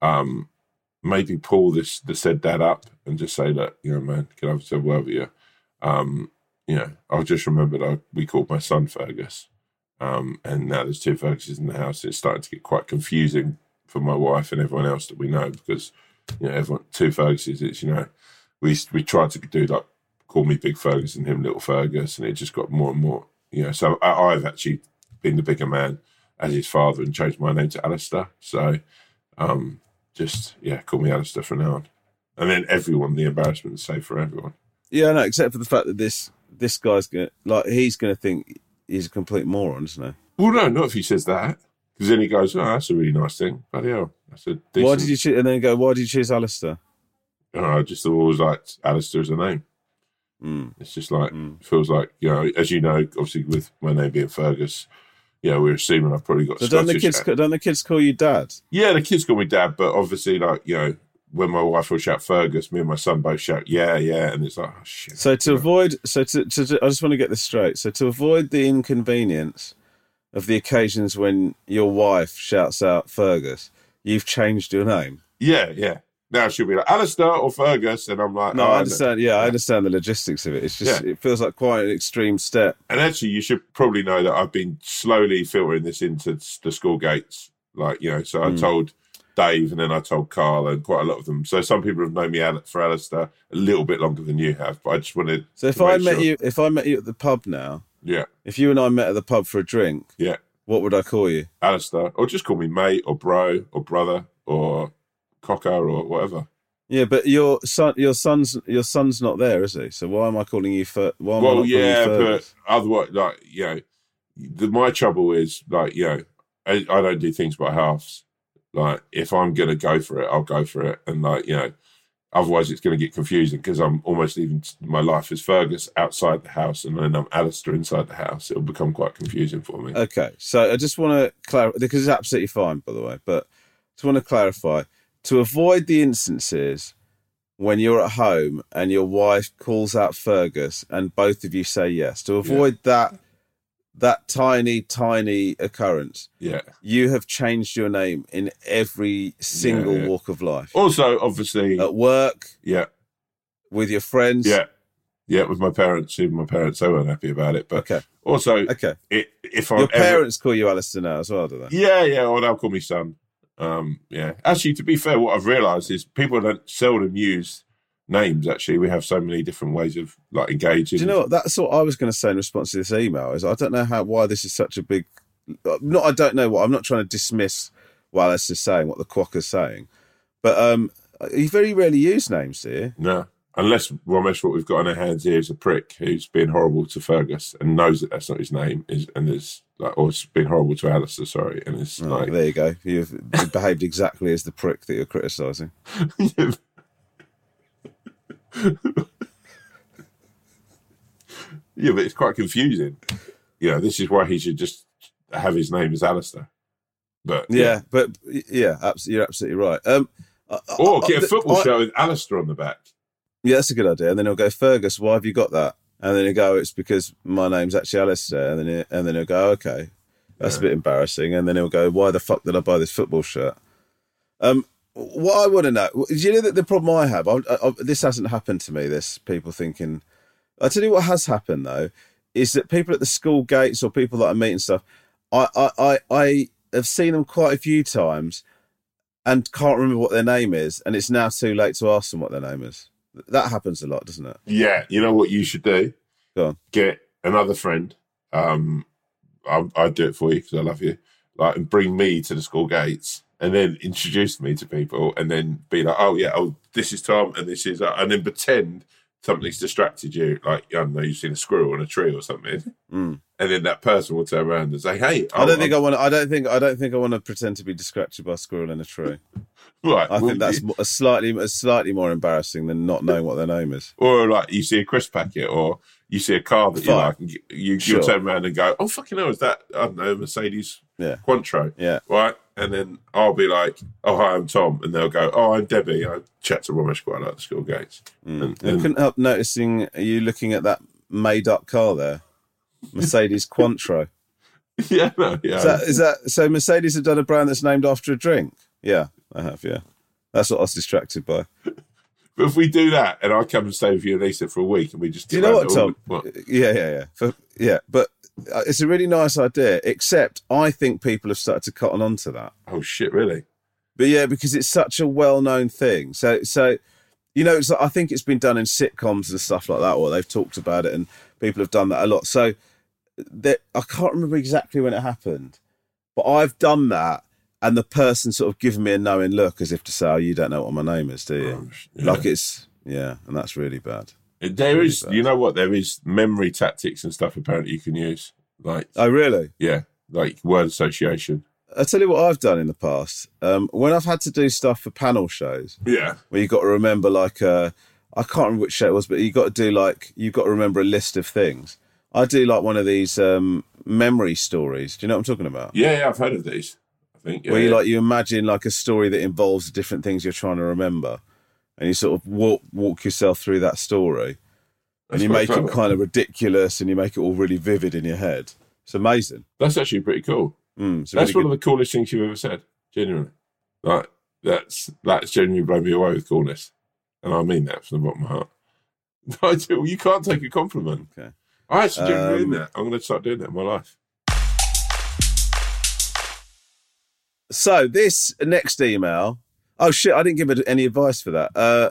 [SPEAKER 3] Um, maybe pull this the said dad up and just say that you know, man, can I have a word with you? Um, you know, I've just remembered I, we called my son Fergus, um, and now there's two Ferguses in the house. It's starting to get quite confusing for my wife and everyone else that we know because you know, everyone two Ferguses. It's you know, we we tried to do like call me Big Fergus and him Little Fergus, and it just got more and more. You know, so I, I've actually been the bigger man as his father and changed my name to Alistair. So, um, just yeah, call me Alistair from now on. And then everyone, the embarrassment is safe for everyone.
[SPEAKER 2] Yeah, no, except for the fact that this this guy's gonna like he's gonna think he's a complete moron, isn't he?
[SPEAKER 3] Well, no, not if he says that. Because then he goes, "Oh, that's a really nice thing." Bloody hell, that's a decent.
[SPEAKER 2] Why did you choose? And then go, why did you choose Alistair?
[SPEAKER 3] Oh, I just always liked Alistair as a name.
[SPEAKER 2] Mm.
[SPEAKER 3] It's just like
[SPEAKER 2] Mm.
[SPEAKER 3] feels like you know, as you know, obviously with my name being Fergus, yeah, we're assuming I've probably got.
[SPEAKER 2] So don't the kids don't the kids call you dad?
[SPEAKER 3] Yeah, the kids call me dad, but obviously, like you know, when my wife will shout Fergus, me and my son both shout yeah, yeah, and it's like oh shit.
[SPEAKER 2] So to avoid, so to, to, to- I just want to get this straight. So to avoid the inconvenience of the occasions when your wife shouts out Fergus, you've changed your name.
[SPEAKER 3] yeah, yeah. Now she'll be like Alistair or Fergus, and I'm like,
[SPEAKER 2] No,
[SPEAKER 3] oh,
[SPEAKER 2] I understand. Yeah, I understand the logistics of it. It's just it feels like quite an extreme step.
[SPEAKER 3] And actually, you should probably know that I've been slowly filtering this into the school gates. Like, you know, so I
[SPEAKER 2] Mm.
[SPEAKER 3] told Dave and then I told Carl and quite a lot of them. So some people have known me for Alistair a little bit longer than you have, but I just wanted.
[SPEAKER 2] So if
[SPEAKER 3] to
[SPEAKER 2] I met
[SPEAKER 3] sure.
[SPEAKER 2] you, if I met you at the pub now,
[SPEAKER 3] Yeah,
[SPEAKER 2] if you and I met at the pub for a drink,
[SPEAKER 3] yeah.
[SPEAKER 2] what would I call you?
[SPEAKER 3] Alistair. Or just call me mate or bro or brother or cocker or whatever.
[SPEAKER 2] Yeah, but your son, your son's, your son's not there, is he? So why am I calling you? for? why am I
[SPEAKER 3] well,
[SPEAKER 2] calling
[SPEAKER 3] yeah,
[SPEAKER 2] you
[SPEAKER 3] but otherwise, like, you know, the, my trouble is, like, you know, I, I don't do things by halves. Like, if I'm going to go for it, I'll go for it. And, like, you know, otherwise it's going to get confusing because I'm almost leaving my life is Fergus outside the house and then I'm Alistair inside the house. It'll become quite confusing for me.
[SPEAKER 2] Okay, so I just want to clarify because it's absolutely fine, by the way, but I just want to clarify to avoid the instances when you're at home and your wife calls out Fergus and both of you say yes. To avoid that that tiny, tiny occurrence,
[SPEAKER 3] yeah.
[SPEAKER 2] you have changed your name in every single
[SPEAKER 3] yeah.
[SPEAKER 2] walk of life.
[SPEAKER 3] Also, obviously,
[SPEAKER 2] At work,
[SPEAKER 3] yeah,
[SPEAKER 2] with your friends.
[SPEAKER 3] yeah, yeah, with my parents, even my parents, they weren't happy about it. But
[SPEAKER 2] Okay.
[SPEAKER 3] also,
[SPEAKER 2] Okay.
[SPEAKER 3] it, if I'm
[SPEAKER 2] Your
[SPEAKER 3] ever-
[SPEAKER 2] parents call you Alistair now as well, do they?
[SPEAKER 3] Yeah, yeah, or they'll call me son. Um, yeah. Actually, to be fair, what I've realised is people don't seldom use names. Actually, we have so many different ways of like engaging.
[SPEAKER 2] Do you know what? That's what I was going to say in response to this email. Is I don't know how why this is such a big. Not I don't know what I'm not trying to dismiss what Alice is saying, what the quacker's saying, but um, you very rarely use names, here?
[SPEAKER 3] No, unless Romesh, what we've got on our hands here is a prick who's been horrible to Fergus and knows that that's not his name, is and is like, or it's been horrible to Alistair. Sorry, and it's
[SPEAKER 2] Oh,
[SPEAKER 3] like,
[SPEAKER 2] there you go. You've you've behaved exactly as the prick that you're criticising.
[SPEAKER 3] yeah, but it's quite confusing. You know, this is why he should just have his name as Alistair. But
[SPEAKER 2] Yeah, but yeah, you're absolutely right. Um, I- I-
[SPEAKER 3] Or
[SPEAKER 2] I-
[SPEAKER 3] get a football
[SPEAKER 2] I-
[SPEAKER 3] show with Alistair on the back.
[SPEAKER 2] Yeah, that's a good idea. And then he'll go, Fergus, why have you got that? And then he'll go, it's because my name's actually Alistair. And then he, and then he'll go, okay, that's a bit embarrassing. And then he'll go, why the fuck did I buy this football shirt? Um, what I want to know, do you know that the problem I have? I, I, this hasn't happened to me. This people thinking. I tell you what has happened though, is that people at the school gates or people that I meet and stuff, I, I, I, I have seen them quite a few times, and can't remember what their name is, and it's now too late to ask them what their name is. That happens a lot, doesn't it?
[SPEAKER 3] Yeah, you know what you should do?
[SPEAKER 2] Go on.
[SPEAKER 3] Get another friend. Um, I'll, I'll do it for you because I love you. Like, and bring me to the school gates, and then introduce me to people, and then be like, "Oh yeah, oh this is Tom, and this is," uh, and then pretend something's distracted you. Like I don't know, you've seen a squirrel on a tree or something,
[SPEAKER 2] Mm.
[SPEAKER 3] and then that person will turn around and say, "Hey,
[SPEAKER 2] I don't think I want. to I don't think. I don't think I want to pretend to be distracted by a squirrel in a tree.
[SPEAKER 3] right."
[SPEAKER 2] I
[SPEAKER 3] well,
[SPEAKER 2] think that's mo- a slightly, a slightly more embarrassing than not knowing what their name is.
[SPEAKER 3] or like you see a crisp packet, or you see a car that you like, and you, you
[SPEAKER 2] Sure.
[SPEAKER 3] you'll turn around and go, "Oh fucking hell, is that I don't know Mercedes
[SPEAKER 2] Yeah,
[SPEAKER 3] Quattro?"
[SPEAKER 2] yeah.
[SPEAKER 3] right? And then I'll be like, "Oh, hi, I'm Tom," and they'll go, "Oh, I'm Debbie." I chat to Romesh quite a lot at the school gates.
[SPEAKER 2] Mm.
[SPEAKER 3] And-
[SPEAKER 2] I couldn't help noticing you looking at that made-up car there, Mercedes Quattro.
[SPEAKER 3] yeah, no, yeah.
[SPEAKER 2] Is that, is that so? Mercedes have done a brand that's named after a drink. Yeah, I have. Yeah, that's what I was distracted by.
[SPEAKER 3] but if we do that, and I come and stay with you and Leesa for a week, and we just
[SPEAKER 2] Do you know what,
[SPEAKER 3] all-
[SPEAKER 2] Tom?
[SPEAKER 3] what?
[SPEAKER 2] Yeah, yeah, yeah. For, yeah, but Uh, it's a really nice idea. Except I think people have started to cotton on to that.
[SPEAKER 3] Oh shit, really?
[SPEAKER 2] But yeah, because it's such a well-known thing. So, so you know, it's like, I think it's been done in sitcoms and stuff like that, or they've talked about it, and people have done that a lot. So, that I can't remember exactly when it happened, but I've done that, and the person sort of given me a knowing look, as if to say, "Oh, you don't know what my name is, do you?"
[SPEAKER 3] Oh, yeah.
[SPEAKER 2] Like it's yeah, and that's really bad.
[SPEAKER 3] There is, you know what? There is memory tactics and stuff apparently you can use. Like,
[SPEAKER 2] Oh, really?
[SPEAKER 3] yeah, like word association.
[SPEAKER 2] I tell you what I've done in the past. Um, when I've had to do stuff for panel shows,
[SPEAKER 3] Yeah.
[SPEAKER 2] where you have got to remember like uh, I can't remember which show it was, but you got to do like you've got to remember a list of things. I do like one of these um, memory stories. Do you know what I'm talking about?
[SPEAKER 3] Yeah, yeah, I've heard of these. I think. Yeah,
[SPEAKER 2] Where you
[SPEAKER 3] yeah.
[SPEAKER 2] like you imagine like a story that involves different things you're trying to remember, and you sort of walk walk yourself through that story, and
[SPEAKER 3] That's
[SPEAKER 2] you make it kind of ridiculous, and you make it all really vivid in your head. It's amazing.
[SPEAKER 3] That's actually pretty cool.
[SPEAKER 2] Mm,
[SPEAKER 3] That's
[SPEAKER 2] really
[SPEAKER 3] one of the coolest things you've ever said. Genuinely, like that's that's genuinely blown me away with coolness, and I mean that from the bottom of my heart. I do. You can't take a compliment.
[SPEAKER 2] Okay.
[SPEAKER 3] I actually genuinely mean
[SPEAKER 2] Um,
[SPEAKER 3] that. I'm going to start doing that in my life.
[SPEAKER 2] So this next email. Oh shit! I didn't give any advice for that. Uh,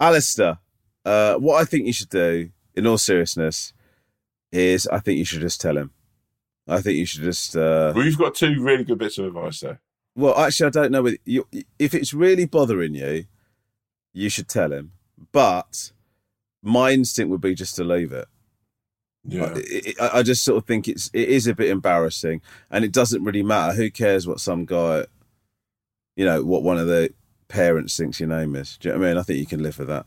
[SPEAKER 2] Alistair, uh, what I think you should do, in all seriousness, is I think you should just tell him. I think you should just. Uh,
[SPEAKER 3] Well, you've got two really good bits of advice there.
[SPEAKER 2] well, actually, I don't know whether you, if it's really bothering you, you should tell him. But my instinct would be just to leave it.
[SPEAKER 3] Yeah.
[SPEAKER 2] I I just sort of think it's it is a bit embarrassing, and it doesn't really matter. Who cares what some guy, you know, what one of the parents thinks your name is? Do you know what I mean? I think you can live with that.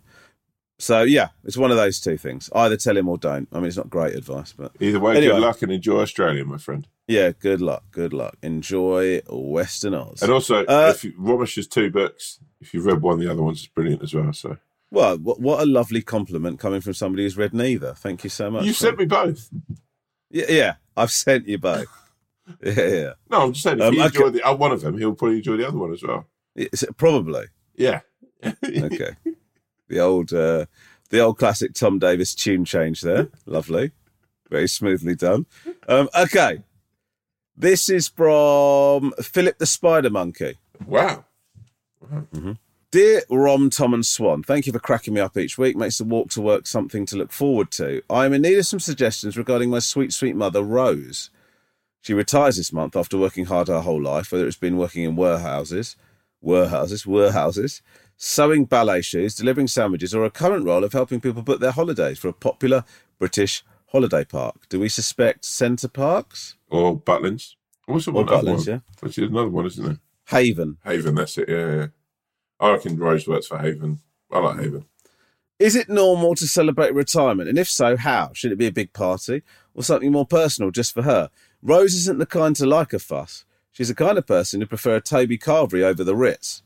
[SPEAKER 2] So yeah, it's one of those two things. Either tell him or don't. I mean, it's not great advice, but
[SPEAKER 3] Either way,
[SPEAKER 2] Anyway.
[SPEAKER 3] good luck and enjoy Australia, my friend.
[SPEAKER 2] yeah, good luck, good luck. Enjoy Western Oz.
[SPEAKER 3] And also,
[SPEAKER 2] Uh,
[SPEAKER 3] if you, Romesh's two books, if you've read one, the other one's is brilliant as well. So
[SPEAKER 2] Well, what, what a lovely compliment coming from somebody who's read neither. Thank you so much.
[SPEAKER 3] you sent me both.
[SPEAKER 2] Yeah, yeah, I've sent you both. Yeah, yeah.
[SPEAKER 3] No, I'm just saying, if
[SPEAKER 2] Um,
[SPEAKER 3] you
[SPEAKER 2] okay.
[SPEAKER 3] enjoy the uh, one of them, he'll probably enjoy the other one as well.
[SPEAKER 2] It's, probably.
[SPEAKER 3] Yeah.
[SPEAKER 2] Okay. the old uh, the old classic Tom Davis tune change there. Lovely. Very smoothly done. Um, okay. This is from Philip the Spider Monkey.
[SPEAKER 3] wow. Mm-hmm.
[SPEAKER 2] Dear Rom, Tom, and Swan, thank you for cracking me up each week. Makes the walk to work something to look forward to. I am in need of some suggestions regarding my sweet, sweet mother, Rose. She retires this month after working hard her whole life, whether it's been working in warehouses, warehouses, warehouses, sewing ballet shoes, delivering sandwiches, or a current role of helping people book their holidays for a popular British holiday park. Do we suspect Center Parcs?
[SPEAKER 3] Or Butlins. What's the
[SPEAKER 2] Or
[SPEAKER 3] one?
[SPEAKER 2] Butlins,
[SPEAKER 3] one?
[SPEAKER 2] yeah.
[SPEAKER 3] Which is another one, isn't it?
[SPEAKER 2] Haven.
[SPEAKER 3] Haven, that's it. Yeah, yeah. I reckon Rose works for Haven. I like Haven.
[SPEAKER 2] Is it normal to celebrate retirement? And if so, how? Should it be a big party or something more personal just for her? Rose isn't the kind to like a fuss. She's the kind of person who prefer a Toby Carvery over the Ritz,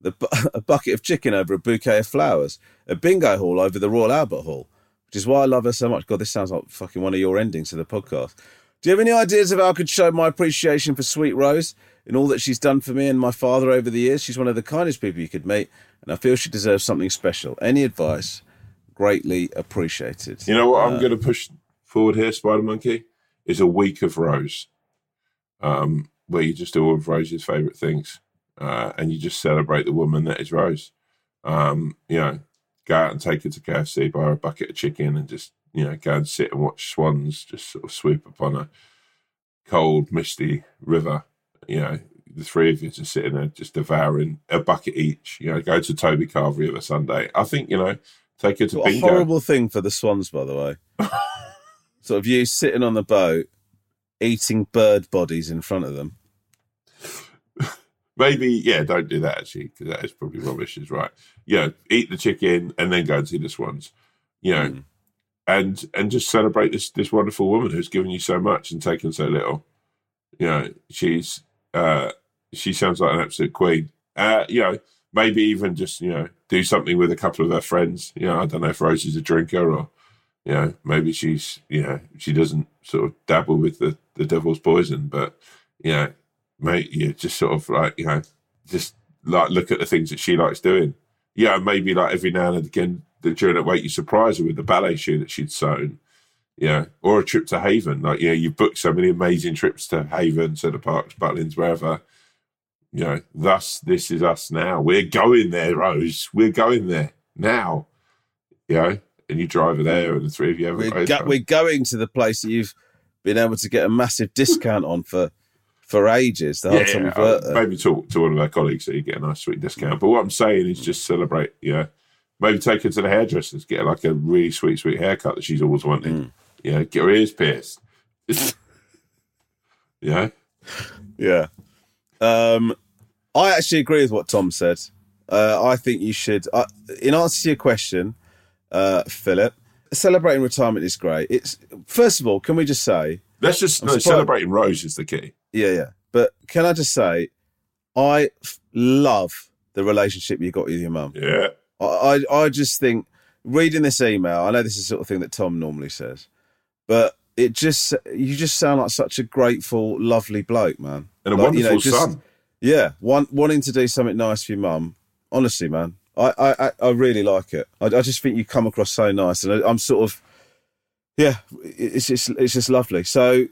[SPEAKER 2] the, bu- a bucket of chicken over a bouquet of flowers, a bingo hall over the Royal Albert Hall, which is why I love her so much. God, this sounds like fucking one of your endings to the podcast. Do you have any ideas of how I could show my appreciation for Sweet Rose and all that she's done for me and my father over the years? She's one of the kindest people you could meet, and I feel she deserves something special. Any advice? Greatly appreciated.
[SPEAKER 3] You know what
[SPEAKER 2] Uh,
[SPEAKER 3] I'm going to push forward here, Spider Monkey? Is a week of Rose, um, where you just do all of Rose's favourite things, uh, and you just celebrate the woman that is Rose. Um, you know, go out and take her to KFC, buy her a bucket of chicken, and just you know go and sit and watch swans just sort of swoop upon a cold, misty river. You know, the three of you just sitting there, just devouring a bucket each. You know, go to Toby Carvery of a Sunday. I think you know, take her to
[SPEAKER 2] What a horrible thing for the swans, by the way. sort of you sitting on the boat, eating bird bodies in front of them.
[SPEAKER 3] Maybe, yeah, don't do that actually, because that is probably rubbish. Is right. You know, eat the chicken and then go and see the swans. You know,
[SPEAKER 2] Mm.
[SPEAKER 3] and and just celebrate this this wonderful woman who's given you so much and taken so little. You know, she's uh she sounds like an absolute queen. Uh, you know, maybe even just you know do something with a couple of her friends. You know, I don't know if Rose is a drinker or You know, maybe she's you know she doesn't sort of dabble with the the devil's poison, but you know, mate, you just sort of like you know, just like look at the things that she likes doing. Yeah, maybe like every now and again during that wait, you surprise her with the ballet shoe that she'd sewn. Yeah, or a trip to Haven. Like, yeah, you booked so many amazing trips to Haven, Center Parcs, Butlins, wherever. You know, thus, this is us now. We're going there, Rose. We're going there now. You know, and you drive her there, and the three of you have
[SPEAKER 2] we're, go- we're going to the place that you've been able to get a massive discount on for for ages. The
[SPEAKER 3] yeah, yeah. Uh, maybe talk to one of our colleagues so you get a nice sweet discount. But what I'm saying is just celebrate. You know, maybe take her to the hairdressers, get her like a really sweet, sweet haircut that she's always wanted. Mm. Yeah, get her ears pierced. yeah.
[SPEAKER 2] Yeah. Um, I actually agree with what Tom said. Uh, I think you should, uh, in answer to your question, uh, Philip, celebrating retirement is great. It's first of all, can we just say,
[SPEAKER 3] let's just no, celebrating Rose is the key.
[SPEAKER 2] Yeah, yeah. But can I just say, I f- love the relationship you got with your mum.
[SPEAKER 3] Yeah.
[SPEAKER 2] I, I just think reading this email, I know this is the sort of thing that Tom normally says, but it just you just sound like such a grateful, lovely bloke, man.
[SPEAKER 3] And a
[SPEAKER 2] like,
[SPEAKER 3] wonderful you know, just, son.
[SPEAKER 2] Yeah, want, wanting to do something nice for your mum. Honestly, man, I, I, I really like it. I, I just think you come across so nice, and I, I'm sort of, yeah, it's just it's just lovely. So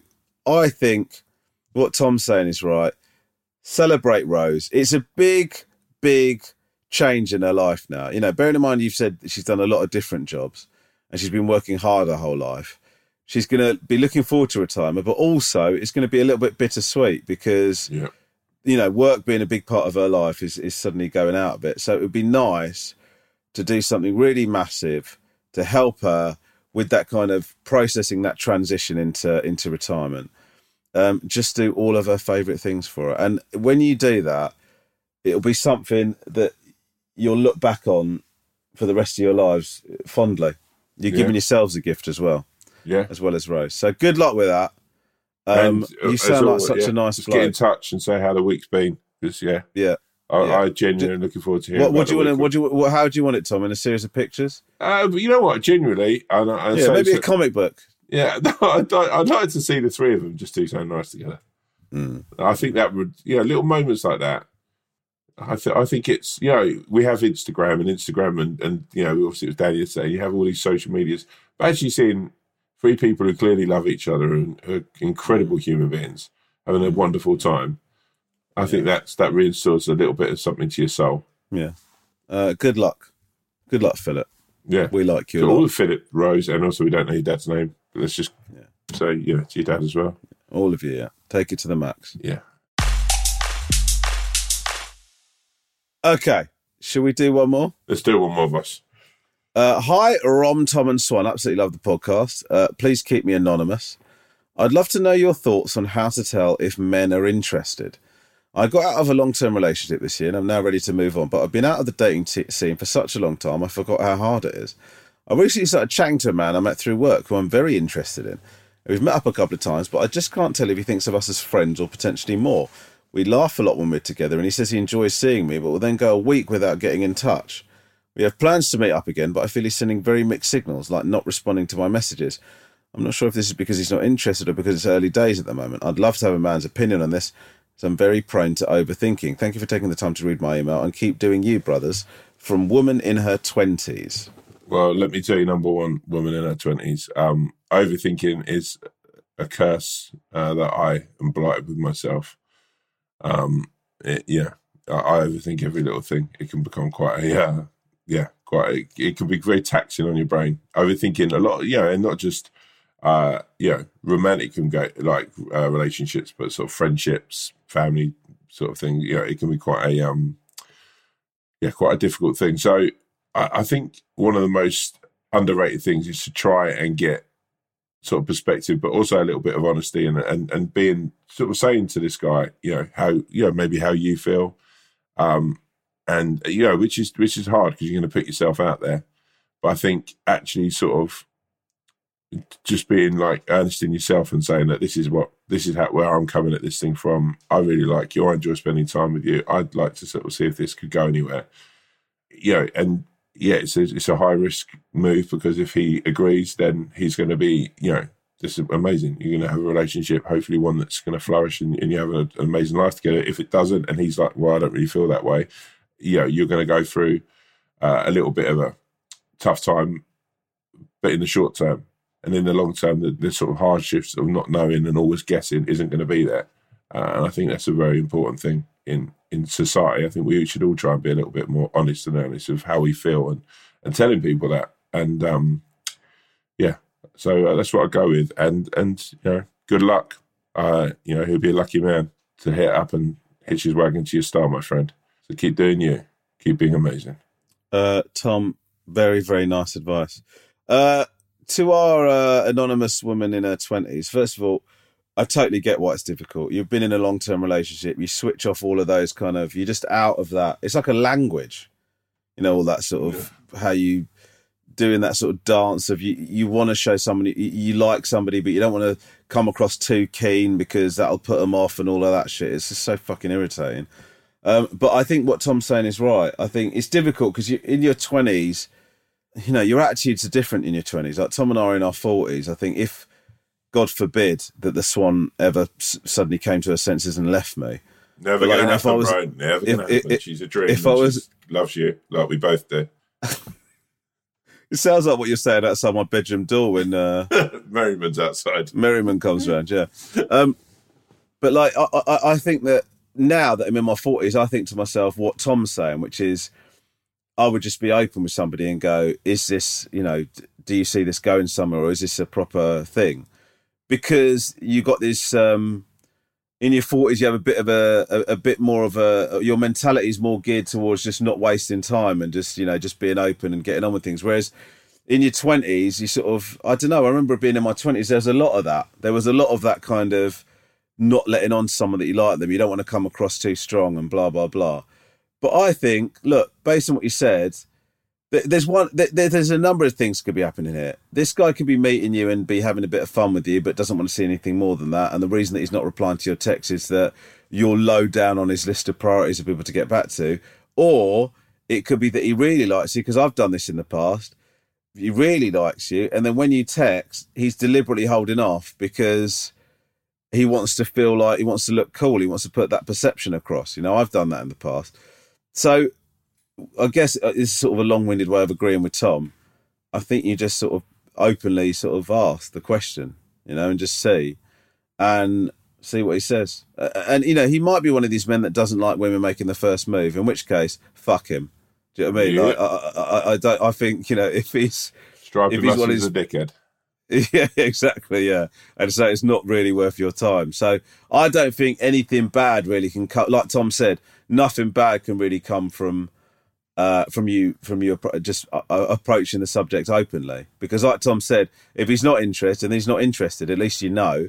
[SPEAKER 2] I think what Tom's saying is right. Celebrate Rose. It's a big, big change in her life now. You know, bearing in mind you've said she's done a lot of different jobs and she's been working hard her whole life. She's going to be looking forward to retirement, but also it's going to be a little bit bittersweet because. You know, work being a big part of her life is, is suddenly going out a bit. So it would be nice to do something really massive to help her with that kind of processing that transition into into retirement. Um, just do all of her favourite things for her, and when you do that, it'll be something that you'll look back on for the rest of your lives fondly. You're yeah. giving yourselves a gift as well,
[SPEAKER 3] yeah,
[SPEAKER 2] as well as Rose. So good luck with that. Um, uh, you sound like such yeah, a nice.
[SPEAKER 3] Just bloke. get in touch and say how the week's been. Because yeah,
[SPEAKER 2] yeah,
[SPEAKER 3] I, yeah. I genuinely looking forward to hearing.
[SPEAKER 2] What, what do you want? To, what do you? What, how do you want it, Tom? In a series of pictures?
[SPEAKER 3] Uh, but you know what? Genuinely, and,
[SPEAKER 2] and yeah, maybe so, a comic book.
[SPEAKER 3] Yeah, no, I'd, I'd, like to see the three of them just do something nice together.
[SPEAKER 2] Mm.
[SPEAKER 3] I think that would, you know, little moments like that I, th- I think it's you know we have Instagram and Instagram and and you know obviously it was Danny saying you have all these social medias, but actually seeing three people who clearly love each other and are incredible human beings having a wonderful time, I yeah. think that's that reinstills a little bit of something to your soul.
[SPEAKER 2] Yeah. Uh, good luck, good luck, Philip.
[SPEAKER 3] Yeah,
[SPEAKER 2] we like you.
[SPEAKER 3] So all of Philip Rose, and also we don't know your dad's name. But let's just yeah. say yeah, to your dad as well.
[SPEAKER 2] All of you, yeah. Take it to the max.
[SPEAKER 3] Yeah.
[SPEAKER 2] Okay. Shall we do one more?
[SPEAKER 3] Let's do one more, boss.
[SPEAKER 2] Uh, hi, Rom, Tom, and Swan. Absolutely love the podcast. Uh, please keep me anonymous. I'd love to know your thoughts on how to tell if men are interested. I got out of a long term relationship this year and I'm now ready to move on, but I've been out of the dating t- scene for such a long time, I forgot how hard it is. I recently started chatting to a man I met through work who I'm very interested in. We've met up a couple of times, but I just can't tell if he thinks of us as friends or potentially more. We laugh a lot when we're together, and he says he enjoys seeing me, but will then go a week without getting in touch. We have plans to meet up again, but I feel he's sending very mixed signals, like not responding to my messages. I'm not sure if this is because he's not interested or because it's early days at the moment. I'd love to have a man's opinion on this, so I'm very prone to overthinking. Thank you for taking the time to read my email and keep doing you, brothers. From woman in her 20s.
[SPEAKER 3] Well, let me tell you, number one, woman in her 20s. Um, overthinking is a curse uh, that I am blighted with myself. Um, it, yeah, I, I, overthink every little thing. It can become quite a uh, yeah, quite. A, it can be very taxing on your brain. Overthinking a lot, yeah, and not just uh, you know, romantic and go, like uh, relationships, but sort of friendships, family sort of thing. You know, it can be quite a um, yeah, quite a difficult thing. So I, I think one of the most underrated things is to try and get sort of perspective, but also a little bit of honesty and and and being sort of saying to this guy, you know, how you know maybe how you feel, um, and you know, which is which is hard because you're going to put yourself out there. But I think actually sort of just being like earnest in yourself and saying that this is what this is how where I'm coming at this thing from. I really like you. I enjoy spending time with you. I'd like to sort of see if this could go anywhere. You know, and yeah, it's a, it's a high risk move because if he agrees, then he's going to be, you know, this is amazing. You're going to have a relationship, hopefully one that's going to flourish and, and you have an amazing life together. If it doesn't, and he's like, well, I don't really feel that way, you know, you're going to go through uh, a little bit of a tough time, but in the short term. And in the long term, the, the sort of hardships of not knowing and always guessing isn't going to be there. Uh, and I think that's a very important thing in in society. I think we should all try and be a little bit more honest and earnest of how we feel and and telling people that. And um, yeah, so uh, that's what I go with. And and you know, good luck. Uh, you know, he'll be a lucky man to hit up and hitch his wagon to your star, my friend. So keep doing you. Keep being amazing.
[SPEAKER 2] Uh, Tom, very very nice advice. Uh, to our uh, anonymous woman in her twenties, first of all, I totally get why it's difficult. You've been in a long term relationship. You switch off all of those kind of. You're just out of that. It's like a language, you know, all that sort of yeah. how you doing that sort of dance of you. You want to show somebody you, you like somebody, but you don't want to come across too keen because that'll put them off and all of that shit. It's just so fucking irritating. Um, but I think what Tom's saying is right. I think it's difficult because you in your twenties, you know, your attitudes are different in your twenties. Like Tom and I are in our forties. I think if God forbid that the swan ever s- suddenly came to her senses and left me.
[SPEAKER 3] Never going to happen, was, Brian. Never going to happen. She's a dream. If I was, loves you like we both do.
[SPEAKER 2] it sounds like what you're saying outside my bedroom door when uh,
[SPEAKER 3] Merriman's outside.
[SPEAKER 2] Merriman comes around, yeah. Um, but like, I, I, I think that now that I'm in my forties, I think to myself what Tom's saying, which is, I would just be open with somebody and go, "Is this, you know, do you see this going somewhere, or is this a proper thing?" because you got this um, in your forties. You have a bit of a, a, a bit more of a your mentality is more geared towards just not wasting time and just you know just being open and getting on with things. Whereas in your twenties, you sort of I don't know. I remember being in my twenties. There's a lot of that. There was a lot of that kind of not letting on someone that you like them. You don't want to come across too strong and blah blah blah. But I think, look, based on what you said, there's one there's a number of things could be happening here. This guy could be meeting you and be having a bit of fun with you but doesn't want to see anything more than that. And the reason that he's not replying to your text is that you're low down on his list of priorities of people to get back to. Or it could be that he really likes you because i've done this in the past. He really likes you. And then when you text he's deliberately holding off because he wants to feel like he wants to look cool he wants to put that perception across you know i've done that in the past so I guess uh, it's sort of a long-winded way of agreeing with Tom. I think you just sort of openly sort of ask the question, you know, and just see, and see what he says. And you know, he might be one of these men that doesn't like women making the first move. In which case, fuck him. Do you know what I mean? Yeah. Like, I, I, I, don't. I think you know if he's
[SPEAKER 3] if he's one of his, a dickhead.
[SPEAKER 2] Yeah, exactly. Yeah, and so it's not really worth your time. So I don't think anything bad really can come. Like Tom said, nothing bad can really come from uh, from you from you just uh, uh, approaching the subject openly because like tom said if he's not interested and he's not interested at least you know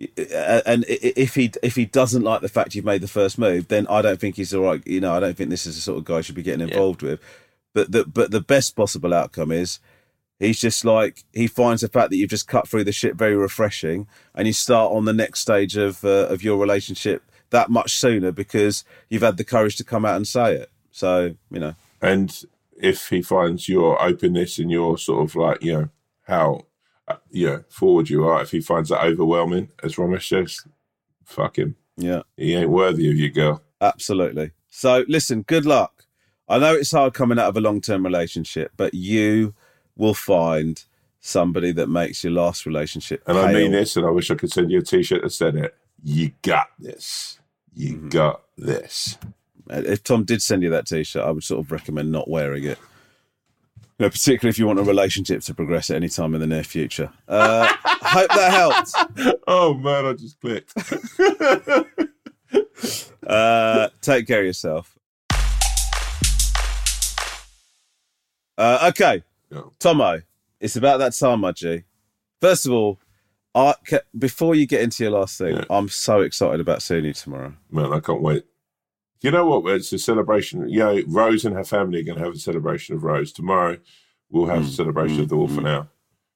[SPEAKER 2] uh, and if he if he doesn't like the fact you've made the first move then i don't think he's all right you know i don't think this is the sort of guy you should be getting involved yeah. with but the but the best possible outcome is he's just like he finds the fact that you've just cut through the shit very refreshing and you start on the next stage of uh, of your relationship that much sooner because you've had the courage to come out and say it so, you know.
[SPEAKER 3] And if he finds your openness and your sort of like, you know, how, uh, you know, forward you are, if he finds that overwhelming, as Romesh says, fuck him.
[SPEAKER 2] Yeah.
[SPEAKER 3] He ain't worthy of you, girl.
[SPEAKER 2] Absolutely. So, listen, good luck. I know it's hard coming out of a long term relationship, but you will find somebody that makes your last relationship.
[SPEAKER 3] And I mean this, and I wish I could send you a t shirt that said it. You got this. You mm-hmm. got this.
[SPEAKER 2] If Tom did send you that T-shirt, I would sort of recommend not wearing it. You know, particularly if you want a relationship to progress at any time in the near future. Uh, hope that helped.
[SPEAKER 3] Oh man, I just clicked.
[SPEAKER 2] uh, take care of yourself. Uh, okay, yeah. Tomo, it's about that time, my G. First of all, I, before you get into your last thing, yeah. I'm so excited about seeing you tomorrow.
[SPEAKER 3] Man, I can't wait. You know what? It's a celebration. You know, Rose and her family are going to have a celebration of Rose. Tomorrow, we'll have mm, a celebration mm, of the Wolf mm. now.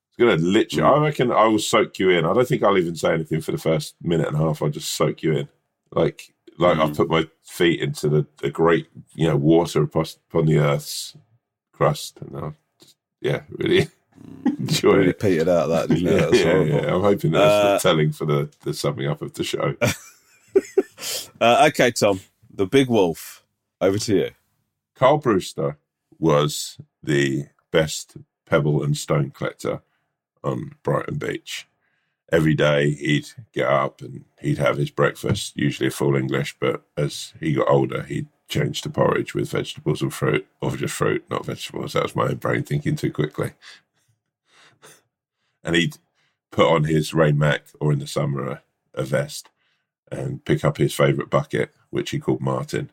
[SPEAKER 3] It's going to literally, mm. I reckon I will soak you in. I don't think I'll even say anything for the first minute and a half. I'll just soak you in. Like, like I've mm. put my feet into the, the great, you know, water upon, the earth's crust, and I just, yeah, really enjoy
[SPEAKER 2] Really
[SPEAKER 3] it.
[SPEAKER 2] petered out that, didn't?
[SPEAKER 3] Yeah, yeah, yeah. I'm hoping that's
[SPEAKER 2] Uh,
[SPEAKER 3] the telling for the, the summing up of the show.
[SPEAKER 2] Uh, okay, Tom, the big wolf. Over to you.
[SPEAKER 3] Carl Brewster was the best pebble and stone collector on Brighton Beach. Every day he'd get up and he'd have his breakfast, usually a full English, but as he got older, he'd change to porridge with vegetables and fruit, or just fruit, not vegetables. That was my brain thinking too quickly. and he'd put on his rain mac or in the summer a, a vest and pick up his favourite bucket, which he called Martin,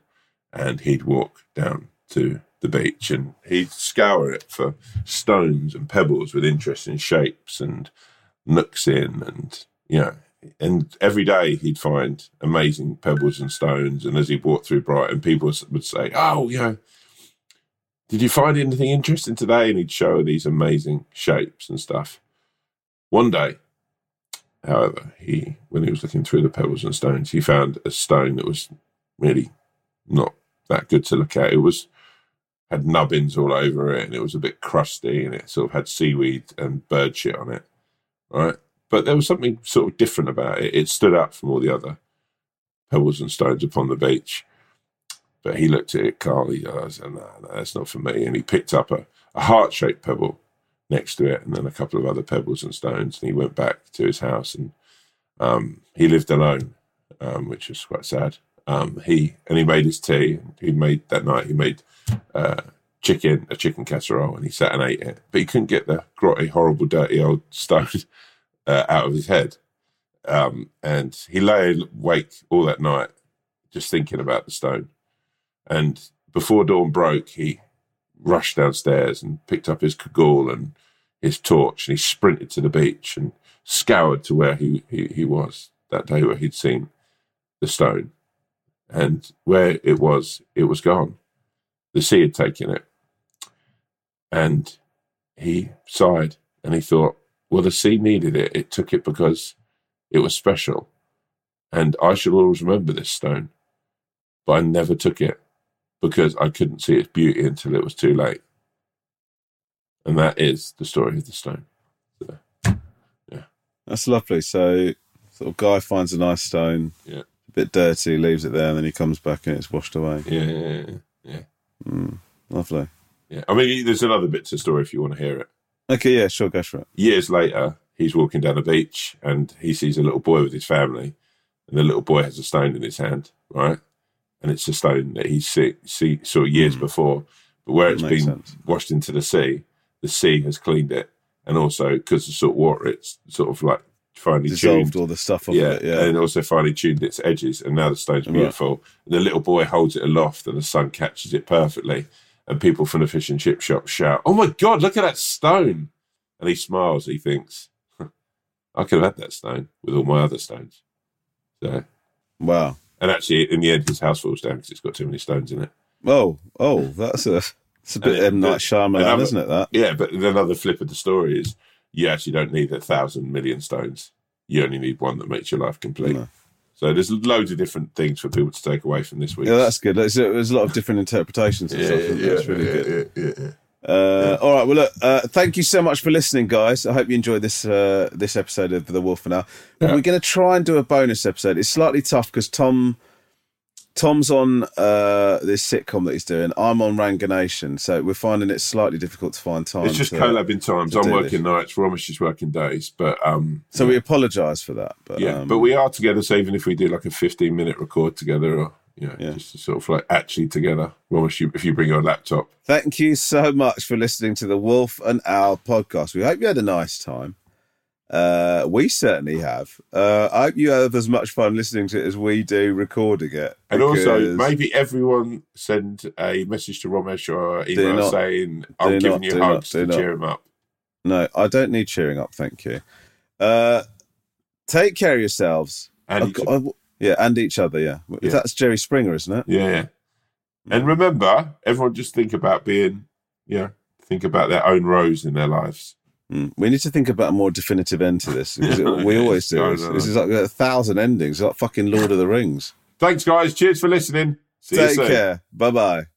[SPEAKER 3] and he'd walk down to the beach and he'd scour it for stones and pebbles with interesting shapes and nooks in and you know and every day he'd find amazing pebbles and stones and as he walked through brighton people would say oh you know did you find anything interesting today and he'd show these amazing shapes and stuff one day however he when he was looking through the pebbles and stones he found a stone that was really not that good to look at it was had nubbins all over it and it was a bit crusty and it sort of had seaweed and bird shit on it. Right. But there was something sort of different about it. It stood out from all the other pebbles and stones upon the beach. But he looked at it, Carl, he said, no, no, that's not for me. And he picked up a, a heart shaped pebble next to it and then a couple of other pebbles and stones. And he went back to his house and um, he lived alone, um, which was quite sad. Um, he and he made his tea. He made that night. He made uh, chicken, a chicken casserole, and he sat and ate it. But he couldn't get the grotty, horrible, dirty old stone uh, out of his head. Um, and he lay awake all that night, just thinking about the stone. And before dawn broke, he rushed downstairs and picked up his cagoule and his torch, and he sprinted to the beach and scoured to where he, he, he was that day where he'd seen the stone. And where it was, it was gone the sea had taken it. And he sighed and he thought, well, the sea needed it. It took it because it was special. And I shall always remember this stone. But I never took it because I couldn't see its beauty until it was too late. And that is the story of the stone. So,
[SPEAKER 2] That's lovely. So, sort of guy finds a nice stone,
[SPEAKER 3] Yeah.
[SPEAKER 2] a bit dirty, leaves it there, and then he comes back and it's washed away.
[SPEAKER 3] yeah, yeah, yeah, yeah.
[SPEAKER 2] Mm, lovely.
[SPEAKER 3] yeah. I mean, there's another bit to the story if you want to hear it.
[SPEAKER 2] Okay, yeah, sure, go for it.
[SPEAKER 3] years later, he's walking down the beach and he sees a little boy with his family, and the little boy has a stone in his hand, right? And it's a stone that he see, see, saw years hmm. before, but where it's been
[SPEAKER 2] sense.
[SPEAKER 3] washed into the sea, the sea has cleaned it, and also because of the salt water, it's sort of like finally
[SPEAKER 2] Dissolved
[SPEAKER 3] tuned.
[SPEAKER 2] all the stuff off
[SPEAKER 3] Yeah,
[SPEAKER 2] it. Yeah.
[SPEAKER 3] and also finally tuned its edges, and now the stone's
[SPEAKER 2] Right.
[SPEAKER 3] beautiful. And the little boy holds it aloft, and the sun catches it perfectly. And people from the fish and chip shop shout, "Oh my god, look at that stone!" And he smiles. He thinks, "I could have had that stone with all my other stones." So,
[SPEAKER 2] Wow.
[SPEAKER 3] and actually, in the end, his house falls down because it's got too many stones in it.
[SPEAKER 2] Oh, oh, that's a, it's a bit M. Night Shyamalan, isn't it, that?
[SPEAKER 3] Yeah, but another flip of the story is you actually don't need a thousand million stones. You only need one that makes your life complete.
[SPEAKER 2] No.
[SPEAKER 3] So there's loads of different things for people to take away from this week.
[SPEAKER 2] Yeah, that's good. There's, there's a lot of different interpretations and stuff. isn't? That's really good.
[SPEAKER 3] yeah, yeah, yeah.
[SPEAKER 2] Uh, All right. Well, look. Uh, thank you so much for listening, guys. I hope you enjoyed this uh, this episode of the Wolf and Owl.
[SPEAKER 3] Yeah.
[SPEAKER 2] We're going to try and do a bonus episode. It's slightly tough because Tom Tom's on uh, this sitcom that he's doing. I'm on Ranganation, so we're finding it slightly difficult to find time.
[SPEAKER 3] It's just
[SPEAKER 2] to-
[SPEAKER 3] collabing times. I'm working
[SPEAKER 2] this.
[SPEAKER 3] nights. Romesh is working days. But um,
[SPEAKER 2] So we apologise for that. But
[SPEAKER 3] yeah,
[SPEAKER 2] um,
[SPEAKER 3] but we are together. So even if we do like a 15 minute record together, or you know,
[SPEAKER 2] Yeah.
[SPEAKER 3] just to sort of like actually together. Romesh, if you bring your laptop,
[SPEAKER 2] Thank you so much for listening to the Wolf and Owl podcast. We hope you had a nice time. Uh, we certainly have. Uh, I hope you have as much fun listening to it as we do recording it.
[SPEAKER 3] and also maybe everyone send a message to Romesh or email
[SPEAKER 2] not.
[SPEAKER 3] saying I'm giving
[SPEAKER 2] not,
[SPEAKER 3] you
[SPEAKER 2] do not,
[SPEAKER 3] hugs to cheer him up.
[SPEAKER 2] no, I don't need cheering up. Thank you. Uh, take care of yourselves.
[SPEAKER 3] And each
[SPEAKER 2] got- I- yeah, and each other. Yeah.
[SPEAKER 3] Yeah.
[SPEAKER 2] that's Jerry Springer, isn't it?
[SPEAKER 3] Yeah, yeah. And remember, everyone just think about being, you know, think about their own rows in their lives.
[SPEAKER 2] Mm. We need to think about a more definitive end to this. we always do. This, this is like a thousand endings. It's like fucking Lord of the Rings.
[SPEAKER 3] Thanks, guys. Cheers for listening. See
[SPEAKER 2] Take care. Bye bye.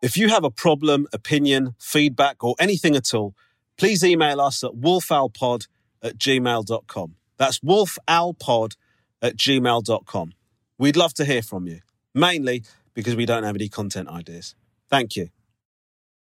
[SPEAKER 2] If you have a problem, opinion, feedback, or anything at all, please email us at wolfalpod at gmail.com. That's wolfalpod at gmail.com. We'd love to hear from you mainly because we don't have any content ideas. Thank you.